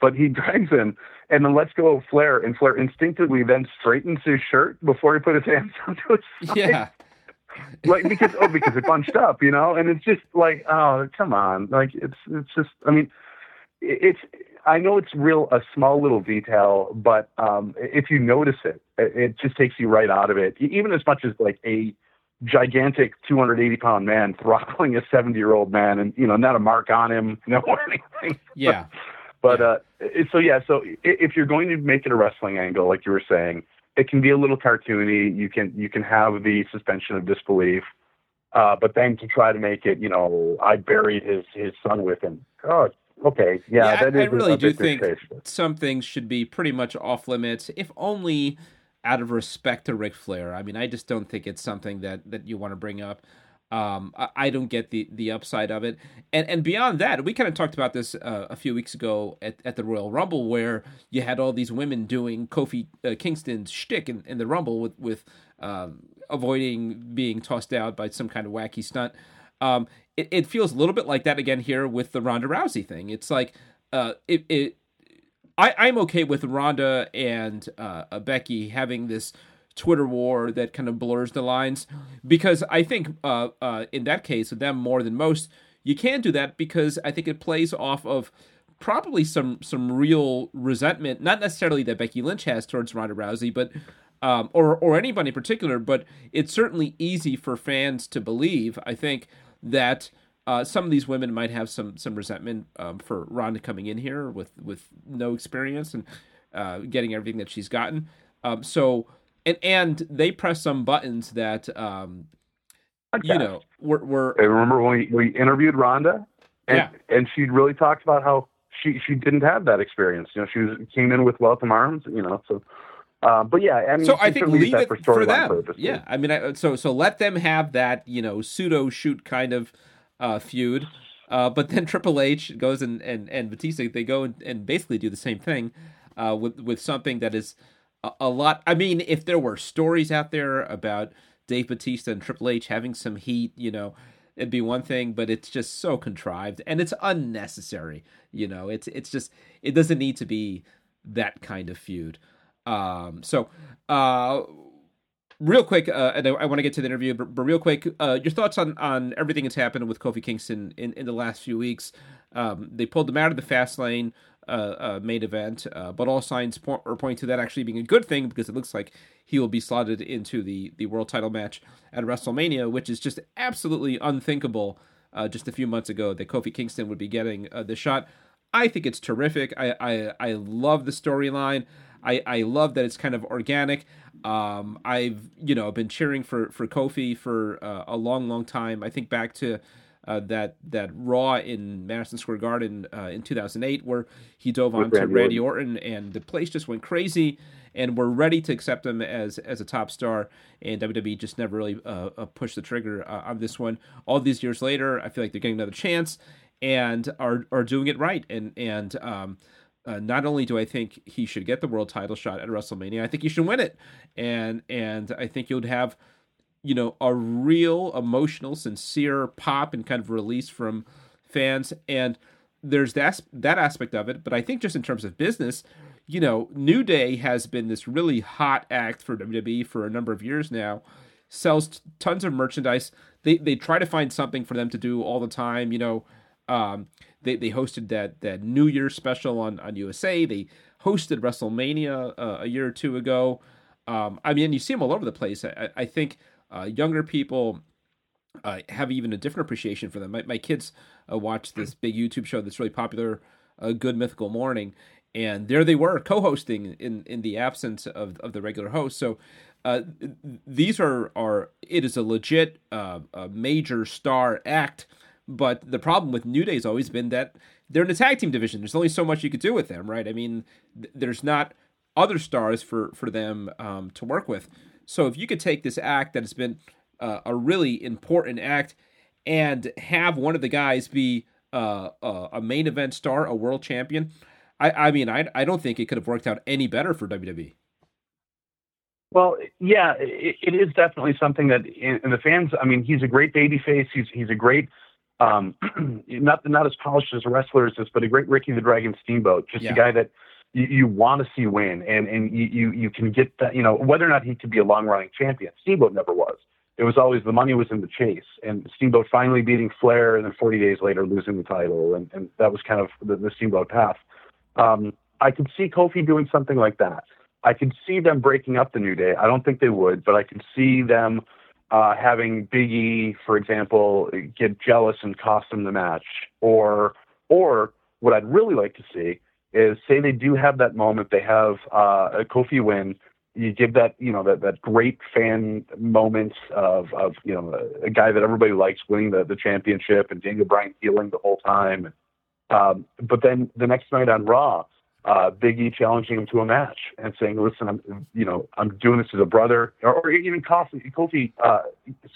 But he [LAUGHS] drags him and then lets go of Flair, and Flair instinctively then straightens his shirt before he put his hands [LAUGHS] onto his side. Yeah [LAUGHS] like because oh because it bunched up, you know, and it's just like oh come on, like it's it's just I mean it's I know it's real a small little detail, but um, if you notice it, it just takes you right out of it. Even as much as like a gigantic 280 pound man throttling a 70 year old man, and you know not a mark on him, [LAUGHS] no anything. Yeah. [LAUGHS] But, but uh, so yeah, so if you're going to make it a wrestling angle, like you were saying, it can be a little cartoony. You can you can have the suspension of disbelief, uh, but then to try to make it, you know, I buried his his son with him. Oh, okay, yeah, yeah that I, is I really do think some things should be pretty much off limits, if only out of respect to Ric Flair. I mean, I just don't think it's something that that you want to bring up. Um, I, I, don't get the the upside of it, and and beyond that, we kind of talked about this uh, a few weeks ago at, at the Royal Rumble, where you had all these women doing Kofi uh, Kingston's shtick in, in the Rumble with with um, avoiding being tossed out by some kind of wacky stunt. Um, it, it feels a little bit like that again here with the Ronda Rousey thing. It's like uh, it, it I, I'm okay with Ronda and uh, Becky having this Twitter war that kind of blurs the lines because I think uh, uh, in that case, them more than most, you can do that because I think it plays off of probably some some real resentment, not necessarily that Becky Lynch has towards Ronda Rousey, but um, or or anybody in particular, but it's certainly easy for fans to believe. I think that uh, some of these women might have some some resentment um, for Ronda coming in here with with no experience and uh, getting everything that she's gotten. Um, so and and they press some buttons that um, okay. you know were, were. I remember when we, we interviewed Ronda, and yeah. and she really talked about how she she didn't have that experience. You know, she was came in with welcome arms. You know, so. Uh, but yeah, I mean, so I think leave it for, for them. Purposes. Yeah, I mean, I, so so let them have that you know pseudo shoot kind of uh, feud, uh, but then [LAUGHS] Triple H goes and and and Batista they go and, and basically do the same thing uh, with with something that is a, a lot. I mean, if there were stories out there about Dave Batista and Triple H having some heat, you know, it'd be one thing, but it's just so contrived and it's unnecessary. You know, it's it's just it doesn't need to be that kind of feud. Um, so, uh, real quick, uh, and I, I want to get to the interview, but, but real quick, uh, your thoughts on on everything that's happened with Kofi Kingston in in the last few weeks. Um, they pulled him out of the Fastlane uh, uh, main event, uh, but all signs point, are pointing to that actually being a good thing because it looks like he will be slotted into the the world title match at WrestleMania, which is just absolutely unthinkable. Uh, just a few months ago, that Kofi Kingston would be getting the shot. I think it's terrific. I I, I love the storyline. I, I love that it's kind of organic. Um, I've you know been cheering for for Kofi for uh, a long long time. I think back to uh, that that Raw in Madison Square Garden uh, in 2008, where he dove onto Randy, Randy Orton. Orton, and the place just went crazy, and we're ready to accept him as as a top star. And WWE just never really uh, uh pushed the trigger uh, on this one. All these years later, I feel like they're getting another chance and are are doing it right. And and um, uh, not only do I think he should get the world title shot at WrestleMania, I think he should win it, and and I think you'd have you know, a real emotional, sincere pop and kind of release from fans. And there's that that aspect of it. But I think just in terms of business, you know, New Day has been this really hot act for WWE for a number of years now. Sells tons of merchandise. They they try to find something for them to do all the time. You know, um, they they hosted that that New Year special on on USA. They hosted WrestleMania uh, a year or two ago. Um, I mean, you see them all over the place. I, I think uh, younger people uh, have even a different appreciation for them. My, my kids uh, watch this big YouTube show that's really popular, uh, Good Mythical Morning, and there they were co-hosting in, in the absence of, of the regular host. So uh, these are are it is a legit uh, a major star act. But the problem with New Day has always been that they're in a tag team division. There's only so much you could do with them, right? I mean, th- there's not other stars for for them um, to work with. So if you could take this act that has been uh, a really important act and have one of the guys be uh, uh, a main event star, a world champion, I, I mean, I, I don't think it could have worked out any better for WWE. Well, yeah, it, it is definitely something that, and the fans. I mean, he's a great baby face. He's he's a great, um, [CLEARS THROAT] not not as polished as a wrestler as this, but a great Ricky the Dragon Steamboat. Just yeah. a guy that you, you want to see win, and and you, you you can get that. You know whether or not he could be a long running champion. Steamboat never was. It was always the money was in the chase, and Steamboat finally beating Flair, and then 40 days later losing the title, and, and that was kind of the, the Steamboat path. Um, I could see Kofi doing something like that. I could see them breaking up the New Day. I don't think they would, but I could see them uh, having Big E, for example, get jealous and cost them the match, or or what I'd really like to see is say they do have that moment, they have uh, a Kofi win, you give that you know that that great fan moment of of you know a, a guy that everybody likes winning the the championship and Daniel Bryan heeling the whole time. Um, but then the next night on Raw, uh, Big E challenging him to a match and saying, "Listen, I'm you know I'm doing this as a brother," or, or even Kofi, Kofi uh,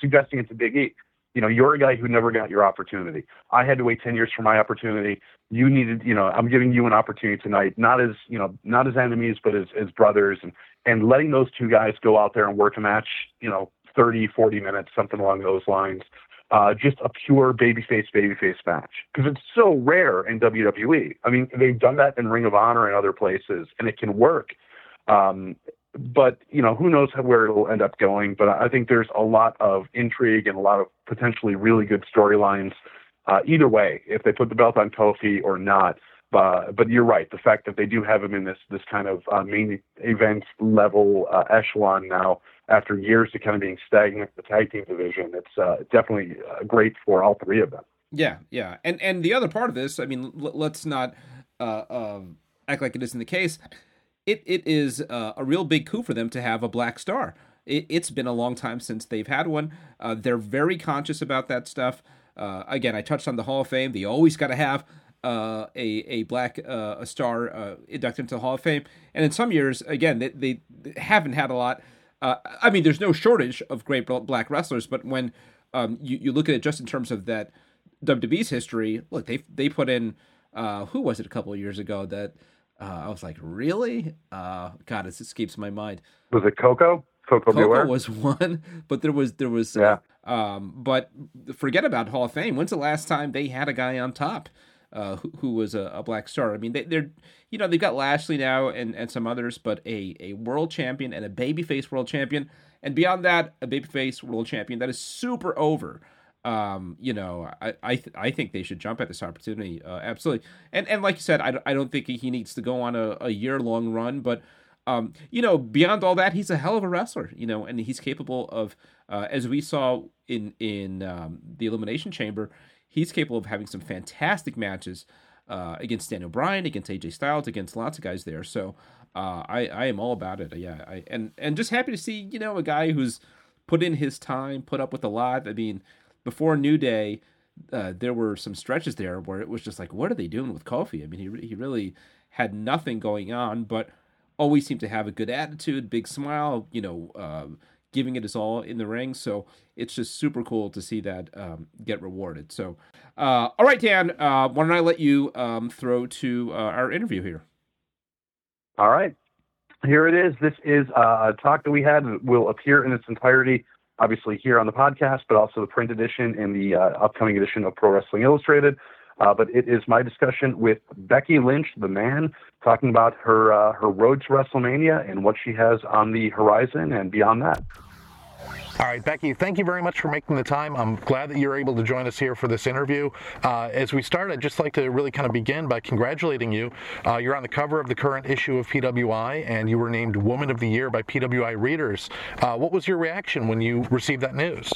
suggesting it to Big E you know, you're a guy who never got your opportunity. I had to wait 10 years for my opportunity. You needed, you know, I'm giving you an opportunity tonight, not as, you know, not as enemies, but as, as brothers and, and letting those two guys go out there and work a match, you know, 30, 40 minutes, something along those lines. Uh, just a pure babyface babyface match because it's so rare in WWE. I mean, they've done that in Ring of Honor and other places, and it can work. Um, but you know, who knows where it'll end up going? But I think there's a lot of intrigue and a lot of potentially really good storylines. Uh, either way, if they put the belt on Kofi or not. But but you're right. The fact that they do have him in this this kind of uh, main event level uh, echelon now, after years of kind of being stagnant in the tag team division, it's uh, definitely uh, great for all three of them. Yeah, yeah, and and the other part of this, I mean, l- let's not uh, um, act like it isn't the case. It it is uh, a real big coup for them to have a black star. It, has been a long time since they've had one. they're very conscious about that stuff. again, I touched on the Hall of Fame. They always got to have uh, a a black uh, a star uh, inducted into the Hall of Fame. And in some years, again, they, they haven't had a lot. Uh, I mean, there's no shortage of great black wrestlers, but when um, you you look at it just in terms of that WWE's history, look, they they put in uh, who was it a couple of years ago that uh, I was like, really? God, it escapes my mind. Was it Koko? Koko, Koko was [LAUGHS] one, but there was there was yeah. Um, but forget about Hall of Fame. When's the last time they had a guy on top? Uh, who, who, was a, a, black star. I mean, they, are you know they've got Lashley now and, and some others, but a, a world champion and a babyface world champion, and beyond that, a babyface world champion that is super over. Um, you know, I I, th- I think they should jump at this opportunity, uh, absolutely. And and like you said, I, I don't think he needs to go on a, a year long run, but um, you know, beyond all that, he's a hell of a wrestler, you know, and he's capable of, uh, as we saw in in um, the Elimination Chamber, he's capable of having some fantastic matches uh, against Daniel Bryan, against AJ Styles, against lots of guys there. So uh, I I am all about it. Yeah, I, and and just happy to see you know a guy who's put in his time, put up with a lot. I mean, before New Day. Uh, there were some stretches there where it was just like, what are they doing with Kofi? I mean, he he really had nothing going on, but always seemed to have a good attitude, big smile, you know, uh, giving it his all in the ring. So it's just super cool to see that um, get rewarded. So, uh, all right, Dan, uh, why don't I let you um, throw to uh, our interview here? All right. Here it is. This is uh, a talk that we had. Will appear in its entirety, obviously, here on the podcast, but also the print edition in the uh, upcoming edition of Pro Wrestling Illustrated. Uh, but it is my discussion with Becky Lynch, the man, talking about her uh, her road to WrestleMania and what she has on the horizon and beyond that. All right, Becky, thank you very much for making the time. I'm glad that you're able to join us here for this interview. Uh, as we start, I'd just like to really kind of begin by congratulating you. Uh, you're on the cover of the current issue of PWI, and you were named Woman of the Year by PWI readers. Uh, what was your reaction when you received that news?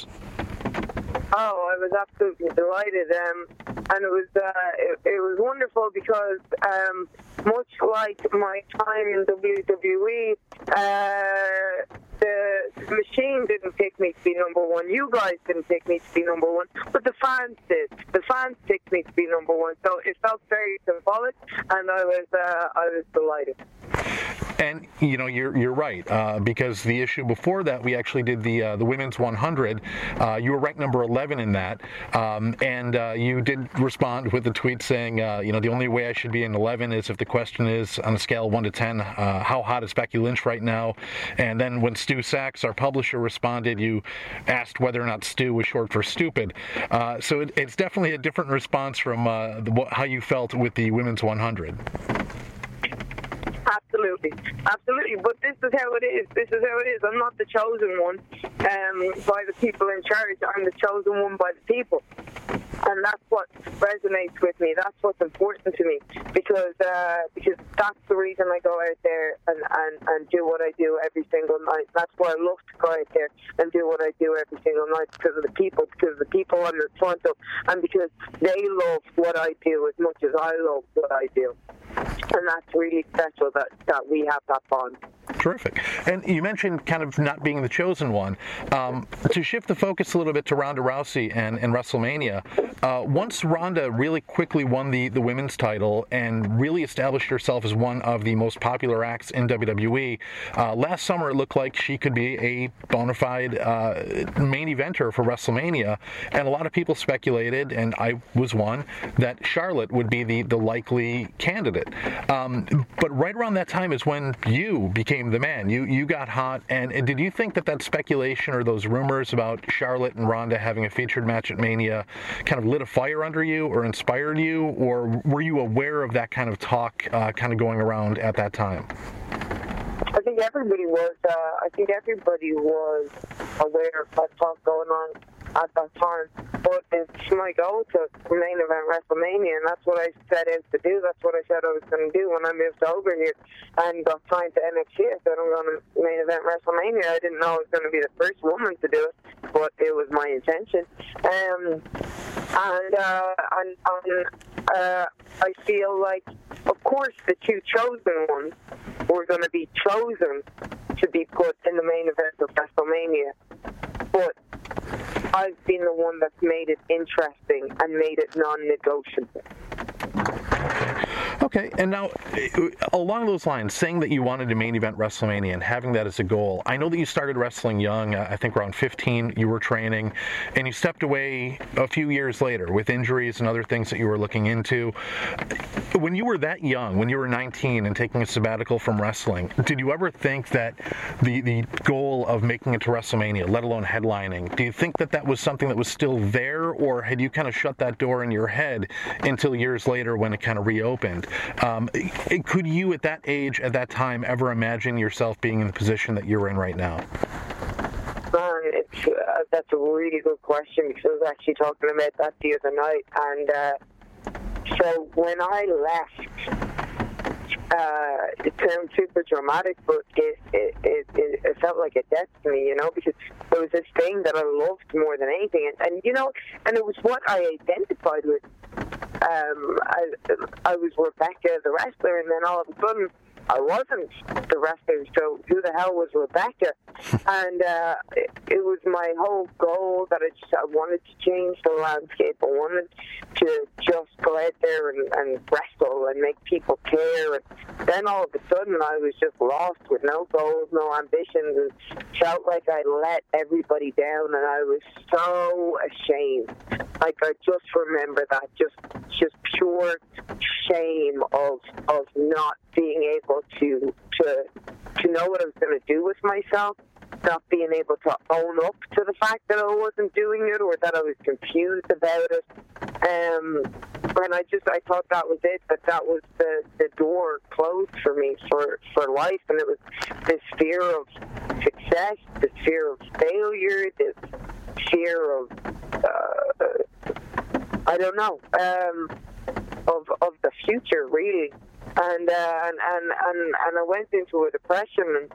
Oh, I was absolutely delighted, um, and it was uh, it, it, was wonderful because um, much like my time in WWE, uh, the machine didn't pick me to be number one. You guys didn't pick me to be number one, but the fans did. The fans picked me to be number one, so it felt very symbolic, and I was uh, I was delighted. And you know you're you're right uh, because the issue before that we actually did the uh, the women's 100. Uh, you were ranked number 11 in that, um, and uh, you did respond with a tweet saying uh, you know the only way I should be in 11 is if the question is on a scale of one to 10 uh, how hot is Becky Lynch right now, and then when Stu Saks, our publisher, responded, you asked whether or not Stu was short for stupid. so it, it's definitely a different response from the, how you felt with the women's 100. Absolutely, absolutely. But this is how it is. This is how it is. I'm not the chosen one um, by the people in charge. I'm the chosen one by the people, and that's what resonates with me. That's what's important to me because uh, because that's the reason I go out there and, and, and do what I do every single night. That's why I love to go out there and do what I do every single night because of the people, because of the people I'm in front of, and because they love what I do as much as I love what I do and that's really special that, that we have that bond. Terrific. And you mentioned kind of not being the chosen one. Um, to shift the focus a little bit to Ronda Rousey and, and WrestleMania, uh, once Ronda really quickly won the, the women's title and really established herself as one of the most popular acts in WWE, uh, last summer it looked like she could be a bona fide uh, main eventer for WrestleMania. And a lot of people speculated, and I was one, that Charlotte would be the, the likely candidate. It. Um, but right around that time is when you became the man. You you got hot, and, and did you think that that speculation or those rumors about Charlotte and Ronda having a featured match at Mania kind of lit a fire under you or inspired you, or were you aware of that kind of talk uh, kind of going around at that time? I think everybody was. Uh, I think everybody was aware of that talk going on at that time. But it's my goal to main event WrestleMania, and that's what I set out to do. That's what I said I was going to do when I moved over here and got signed to NXT. I said I'm going to main event WrestleMania. I didn't know I was going to be the first woman to do it, but it was my intention. Um, and uh, and, and uh, I feel like, of course, the two chosen ones were going to be chosen to be put in the main event of WrestleMania, but I've been the one that's made it interesting and made it non-negotiable. Okay, and now uh, along those lines, saying that you wanted to main event WrestleMania and having that as a goal, I know that you started wrestling young. I think around 15 you were training, and you stepped away a few years later with injuries and other things that you were looking into. When you were that young, when you were 19 and taking a sabbatical from wrestling, did you ever think that the the goal of making it to WrestleMania, let alone headlining, do you think that that was something that was still there, or had you kind of shut that door in your head until years later when it kind of reopened? Um, could you, at that age, at that time, ever imagine yourself being in the position that you're in right now? Man, it's, uh, that's a really good question because I was actually talking about that the other night. And uh, so when I left, uh, it sounds super dramatic, but it, it, it, it, felt like a destiny, you know, because it was this thing that I loved more than anything. And, and you know, and it was what I identified with um, I, I was Rebecca, the wrestler, and then all of a sudden I wasn't the wrestler, so who the hell was Rebecca? [LAUGHS] and uh, it, it was my whole goal that I just I wanted to change the landscape. I wanted to just go out there and, and wrestle and make people care. And then all of a sudden, I was just lost with no goals, no ambitions, and felt like I let everybody down. And I was so ashamed. Like I just remember that, just just pure shame of of not being able to to to know what I was going to do with myself, not being able to own up to the fact that I wasn't doing it or that I was confused about it. Um, and I just I thought that was it. That that was the the door closed for me for for life, and it was this fear of success, this fear of failure, this fear of uh, I don't know um, of of the future really and uh, and, and and and I went into a depression. And,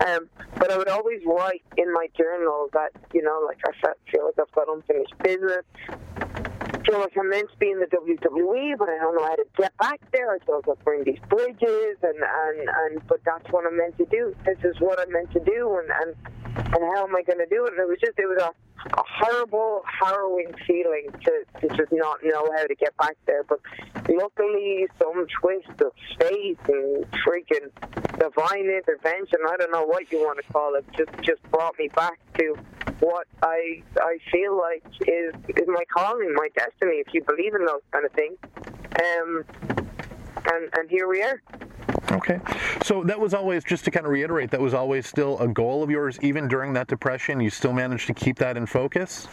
um, but I would always write in my journal that you know, like I feel like I've got unfinished business. I feel like I'm meant to be in the WWE, but I don't know how to get back there. I feel like burned these bridges, and and and but that's what I'm meant to do. This is what I'm meant to do, and and and how am I going to do it? And it was just it was a a horrible, harrowing feeling to, to just not know how to get back there. But luckily, some twist of fate and freaking divine intervention, I don't know what you want to call it, just, just brought me back to what I I feel like is, is my calling, my destiny, if you believe in those kind of things. Um, and, and here we are. Okay. So that was always, just to kind of reiterate, that was always still a goal of yours, even during that depression. You still managed to keep that in focus?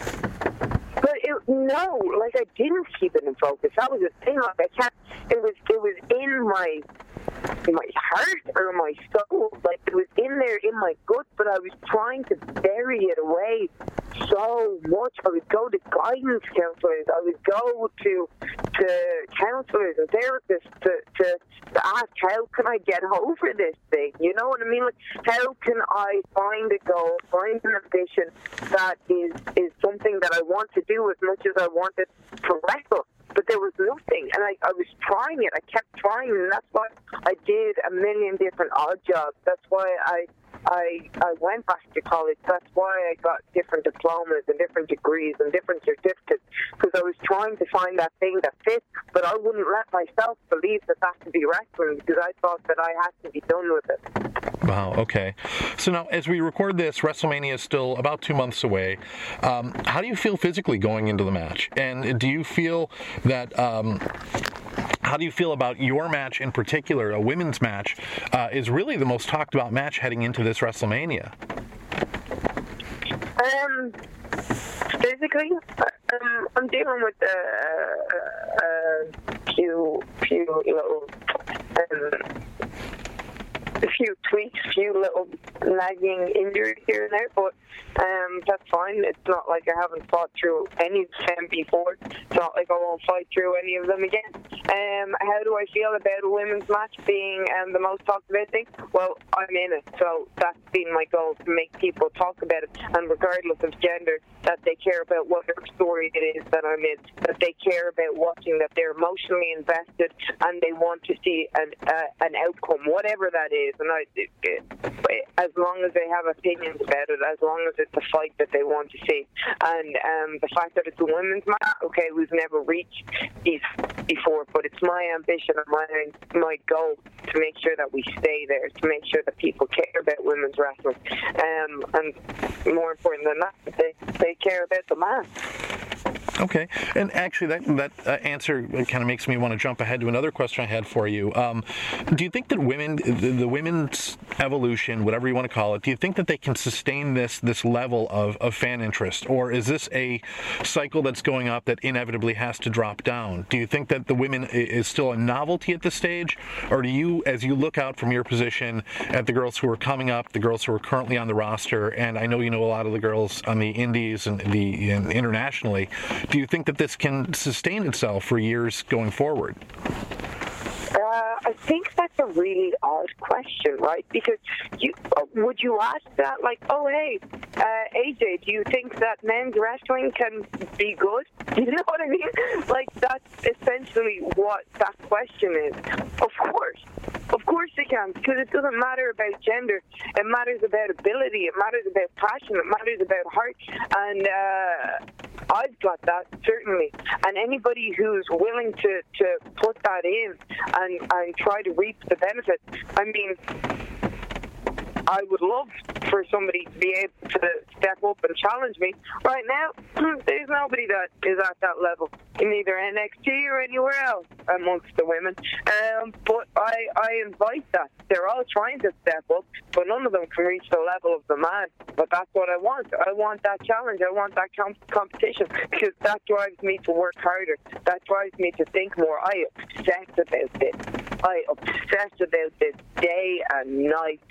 No, like I didn't keep it in focus. That was the thing. Like I kept, it was, it was in my my heart or my soul. Like it was in there in my gut, but I was trying to bury it away so much. I would go to guidance counselors. I would go to to counselors and therapists to, to, to ask how can I get over this thing? You know what I mean? Like how can I find a goal, find an ambition that is is something that I want to do with much as I wanted to wrestle but there was nothing. And I, I was trying it. I kept trying, and that's why I did a million different odd jobs. That's why I I I went back to college. That's why I got different diplomas and different degrees and different certificates because I was trying to find that thing that fit. But I wouldn't let myself believe that that could be wrestling because I thought that I had to be done with it. Wow. Okay. So now, as we record this, WrestleMania is still about two months away. Um, how do you feel physically going into the match? And do you feel that? Um, how do you feel about your match in particular? A women's match uh, is really the most talked about match heading into this WrestleMania. Um, physically, um, I'm dealing with a uh, uh, few few little um, a few tweaks, a few little nagging injuries here and there, but um, that's fine. It's not like I haven't fought through any of them before. It's not like I won't fight through any of them again. Um, how do I feel about a women's match being um, the most talked about thing? Well, I'm in it, so that's been my goal to make people talk about it, and regardless of gender, that they care about whatever story it is that I'm in, that they care about watching, that they're emotionally invested, and they want to see an uh, an outcome, whatever that is. And I, as long as they have opinions about it, as long as it's a fight that they want to see, and um, the fact that it's a women's match, okay, we've never reached these before, but it's my ambition and my my goal to make sure that we stay there, to make sure that people care about women's wrestling, um, and more important than that, they they care about the match. Okay, and actually, that that uh, answer kind of makes me want to jump ahead to another question I had for you. Um, do you think that women, the, the, women's evolution, whatever you want to call it, do you think that they can sustain this this level of, of fan interest, or is this a cycle that's going up that inevitably has to drop down? Do you think that the women is still a novelty at this stage, or do you, as you look out from your position at the girls who are coming up, the girls who are currently on the roster, and I know you know a lot of the girls on the indies and the and internationally do you think that this can sustain itself for years going forward? Uh, I think that's a really odd question, right? Because you uh, would you ask that like, oh hey, uh, AJ, do you think that men's wrestling can be good? [LAUGHS] You know what I mean? Like that's essentially what that question is. Of course, course it can, because it doesn't matter about gender. It matters about ability. It matters about passion. It matters about heart. And uh, I've got that certainly. And anybody who's willing to, to put that in and, and try to reap the benefits, I mean, I would love for somebody to be able to step up and challenge me. Right now, [CLEARS THROAT] there's nobody that is at that level in either NXT or anywhere else amongst the women. Um, but I, I invite that. They're all trying to step up, but none of them can reach the level of the man. But that's what I want. I want that challenge. I want that com- competition because that drives me to work harder. That drives me to think more. I obsess about this. I obsess about this day and night,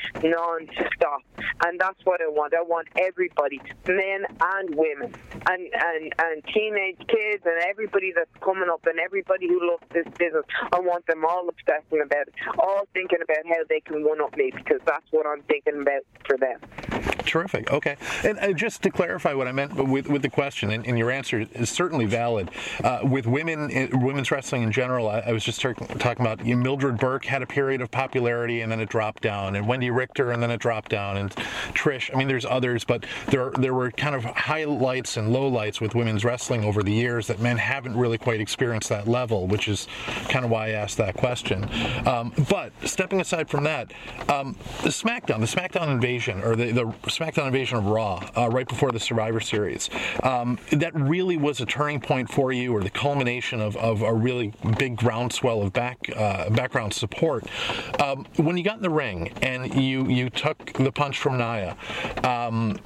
non-stop. And that's what I want. I want everybody, men and women, and, and, and teenage kids, and everybody that's coming up, and everybody who loves this business. I want them all obsessing about it, all thinking about how they can one up me, because that's what I'm thinking about for them. Terrific. Okay. And uh, just to clarify what I meant with, with the question, and, and your answer is certainly valid. Uh, with women, women's wrestling in general, I, I was just talking about you know, Mildred Burke had a period of popularity and then it dropped down, and Wendi Richter and then it dropped down, and Trish. I mean, there's others, but there there were kind of highlights and lowlights with women's wrestling over the years that men haven't really quite experienced that level, which is kind of why I asked that question. Um, but stepping aside from that, um, the SmackDown, the SmackDown invasion, or the, the SmackDown invasion of Raw, uh, right before the Survivor Series, um, that really was a turning point for you, or the culmination of, of a really big groundswell of back uh, background support. Um, when you got in the ring and you you took the punch from Nia. Um,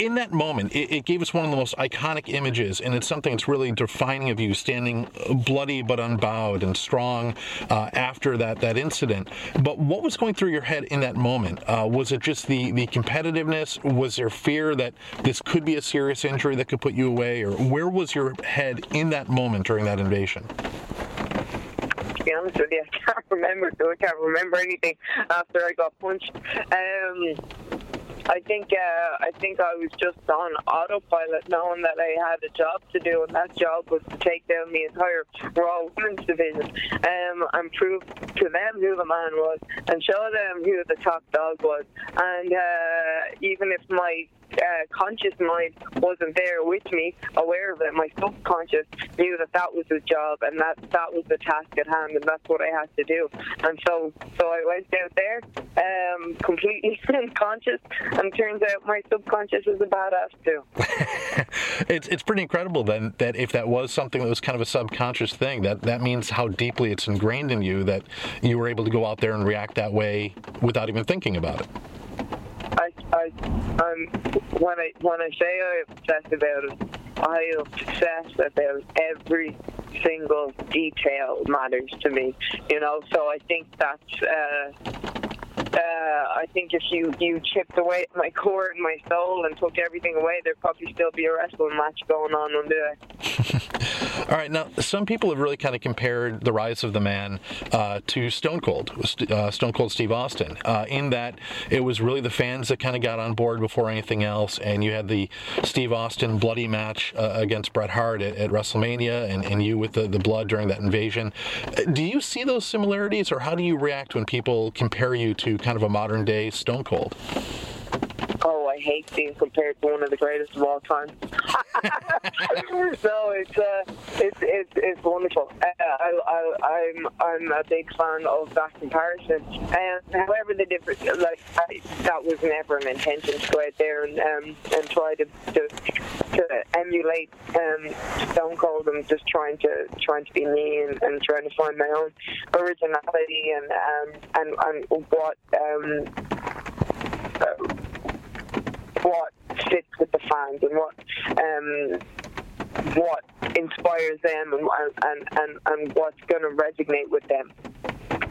in that moment, it, it, gave us one of the most iconic images, and it's something that's really defining of you, standing bloody but unbowed and strong uh, after that that incident. But what was going through your head in that moment? Uh, was it just the the competitiveness? Was there fear that this could be a serious injury that could put you away, or where was your head in that moment during that invasion? To be honest with you, [LAUGHS] I can't remember. I can't remember anything after I got punched. Um, I think uh, I think I was just on autopilot, knowing that I had a job to do, and that job was to take down the entire Raw Women's division um, and prove to them who the man was, and show them who the top dog was. And uh, even if my uh, conscious mind wasn't there with me, aware of it. My subconscious knew that that was the job and that that was the task at hand, and that's what I had to do. And so, so I went out there, um, completely [LAUGHS] unconscious, and turns out my subconscious is a badass too. [LAUGHS] it's it's pretty incredible then that if that was something that was kind of a subconscious thing, that that means how deeply it's ingrained in you that you were able to go out there and react that way without even thinking about it. I, I'm, when I when I say I obsess about it, I obsess about every single detail matters to me. You know, so I think that's. Uh, uh, I think if you, you chipped away at my [LAUGHS] core and my soul and took everything away, there'd probably still be a wrestling match going on under there. [LAUGHS] All right, now some people have really kind of compared the rise of the man uh, to Stone Cold, uh, Stone Cold Steve Austin, uh, in that it was really the fans that kind of got on board before anything else, and you had the Steve Austin bloody match uh, against Bret Hart at, at Wrestlemania, and, and you with the, the blood during that invasion. Uh, do you see those similarities, or how do you react when people compare you to kind of a modern day Stone Cold? Oh, I hate being compared to one of the greatest of all time. [LAUGHS] no, it's uh, it's it's it's wonderful. Uh, I, I I'm I'm a big fan of that comparison. And however, the difference, like I, that was never an intention to go out there and um, and try to to, to emulate um, Stone Cold. I'm just trying to trying to be me and, and trying to find my own originality and um, and and what um, uh, what fits with the fans and what um, what inspires them and and and, and what's going to resonate with them.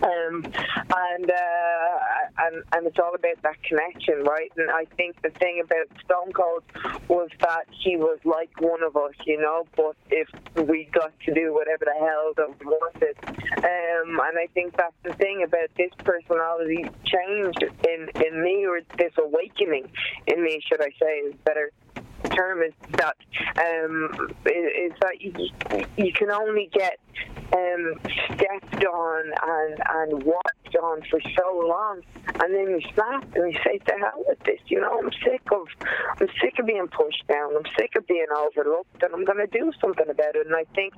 Um, and uh, and and it's all about that connection, right? And I think the thing about Stone Cold was that he was like one of us, you know. But if we got to do whatever the hell that we wanted, um, and I think that's the thing about this personality change in in me, or this awakening in me, should I say, is better term is that um, is that you, you can only get um, stepped on and, and watched on for so long, and then you snap and you say, "To hell with this!" You know, I'm sick of I'm sick of being pushed down. I'm sick of being overlooked, and I'm going to do something about it. And I think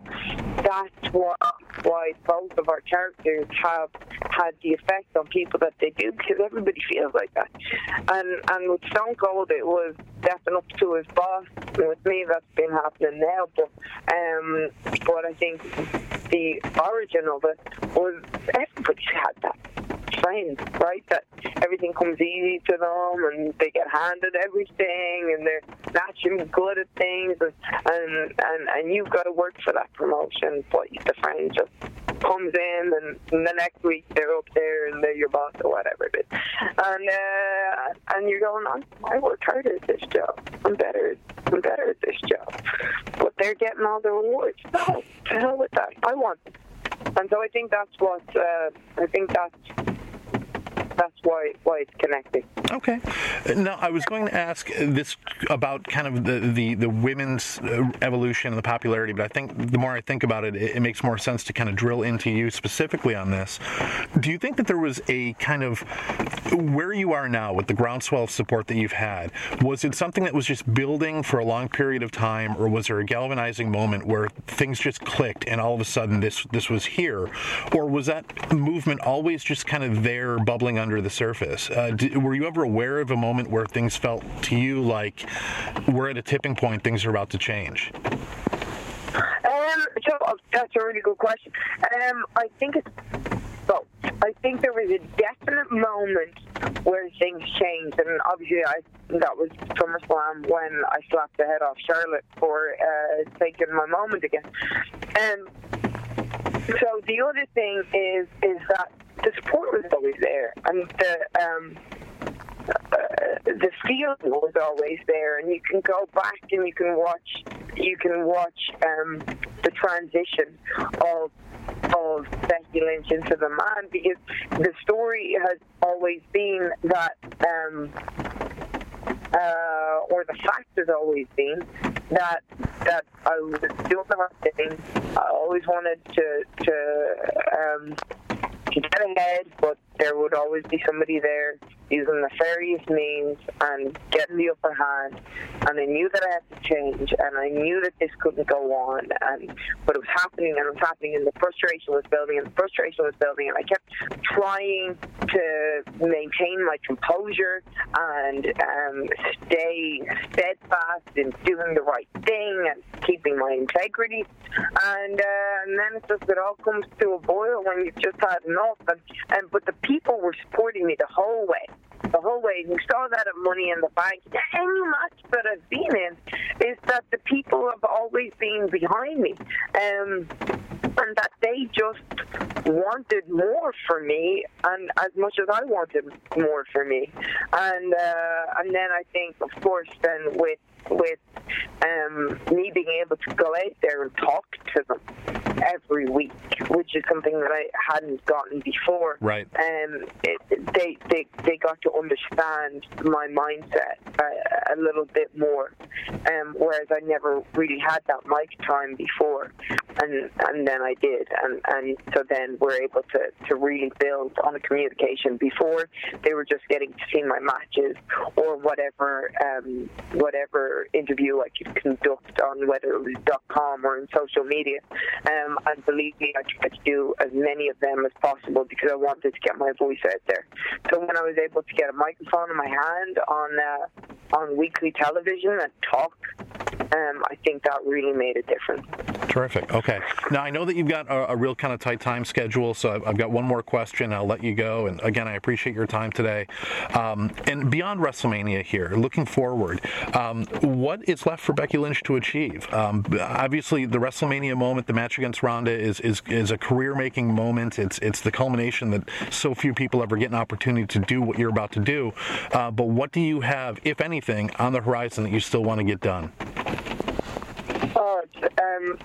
that's what why both of our characters have had the effect on people that they do, because everybody feels like that. And and with Stone Cold, it was stepping up to his boss. With me, that's been happening now. But um, but I think the origin of it was everybody's had that right? That everything comes easy to them and they get handed everything and they're naturally good at things and and, and, and you've got to work for that promotion, but the friend just comes in and, and the next week they're up there and they're your boss or whatever it is. And uh, and you're going on, I worked harder at this job. I'm better I'm better at this job. But they're getting all the rewards. No, to hell with that. I want. And so I think that's what uh, I think that's that's why why it's connecting. Okay. Now I was going to ask this about kind of the the, the women's uh, evolution and the popularity, but I think the more I think about it, it, it, makes more sense to kind of drill into you specifically on this. Do you think that there was a kind of where you are now with the groundswell of support that you've had? Was it something that was just building for a long period of time, or was there a galvanizing moment where things just clicked and all of a sudden this this was here, or was that movement always just kind of there bubbling under the surface? Uh, were you ever aware of a moment where things felt to you like we're at a tipping point, things are about to change? Um, so uh, that's a really good question. Um, I think it's so. I think there was a definite moment where things changed, and obviously, I that was SummerSlam when I slapped the head off Charlotte for uh, taking my moment again. And so the other thing is is that the support was always there, and the um, uh, the feeling was always there, and you can go back and you can watch, you can watch um, the transition of of Becky Lynch into the man because the story has always been that, um, uh, or the fact has always been that that I was doing the right thing. I always wanted to to um, to get ahead, but there would always be somebody there using the nefarious means and getting the upper hand. And I knew that I had to change, and I knew that this couldn't go on. And but it was happening, and it was happening, and the frustration was building, and the frustration was building, and I kept trying to maintain my composure and um, stay steadfast in doing the right thing and keeping my integrity. And, uh, and then it just it all comes to a boil when you've just had enough. And, and but the people were supporting me the whole way the whole way. You saw that at Money in the Bank. Any match that I've been in is that the people have always been behind me. Um, and that they just wanted more for me, and as much as I wanted more for me, and uh, and then I think, of course, then with with um, me being able to go out there and talk to them every week, which is something that I hadn't gotten before. Right. Um, it, they, they they got to understand my mindset a, a little bit more, um, whereas I never really had that mic time before, and and then I did, and and so then we're able to to really build on a communication. Before they were just getting to see my matches or whatever um, whatever interview I could conduct on whether it was .com or in social media. Um, and believe me, I tried to do as many of them as possible because I wanted to get my voice out there. So when I was able to get a microphone in my hand on uh, on weekly television and talk, um, I think that really made a difference. Terrific. Okay. Now I know that you've got a, a real kind of tight time schedule, so I've, I've, got one more question. I'll let you go. And again, I appreciate your time today. Um, and beyond WrestleMania here, looking forward, um, what is left for Becky Lynch to achieve? Um, obviously, the WrestleMania moment, the match against Ronda, is is, is a career-making moment. It's it's the culmination that so few people ever get an opportunity to do what you're about to do. Uh, but what do you have, if anything, on the horizon that you still want to get done? Um,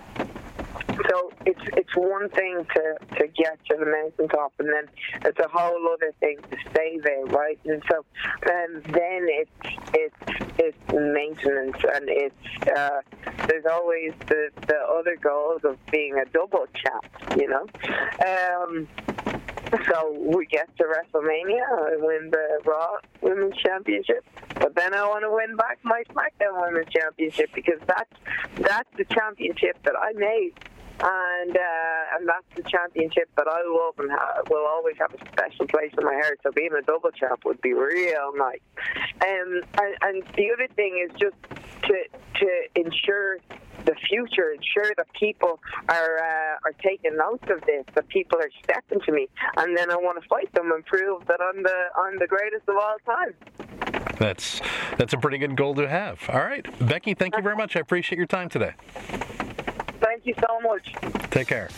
so it's it's one thing to, to get to the mountaintop, and then it's a whole other thing to stay there, right? And so um, then it's it's it's maintenance, and it's uh, there's always the the other goals of being a double champ, you know. Um, so we get to WrestleMania, and win the Raw Women's Championship, but then I want to win back my SmackDown Women's Championship because that's that's the championship that I made and uh, and that's the championship that I love and ha- will always have a special place in my heart. So being a double champ would be real nice. Um, and, and the other thing is just to to ensure the future, ensure that people are uh, are taking note of this, that people are stepping to me, and then I want to fight them and prove that I'm the I'm the greatest of all time. That's that's a pretty good goal to have. All right, Becky, thank you very much. I appreciate your time today. Thank you so much. Take care.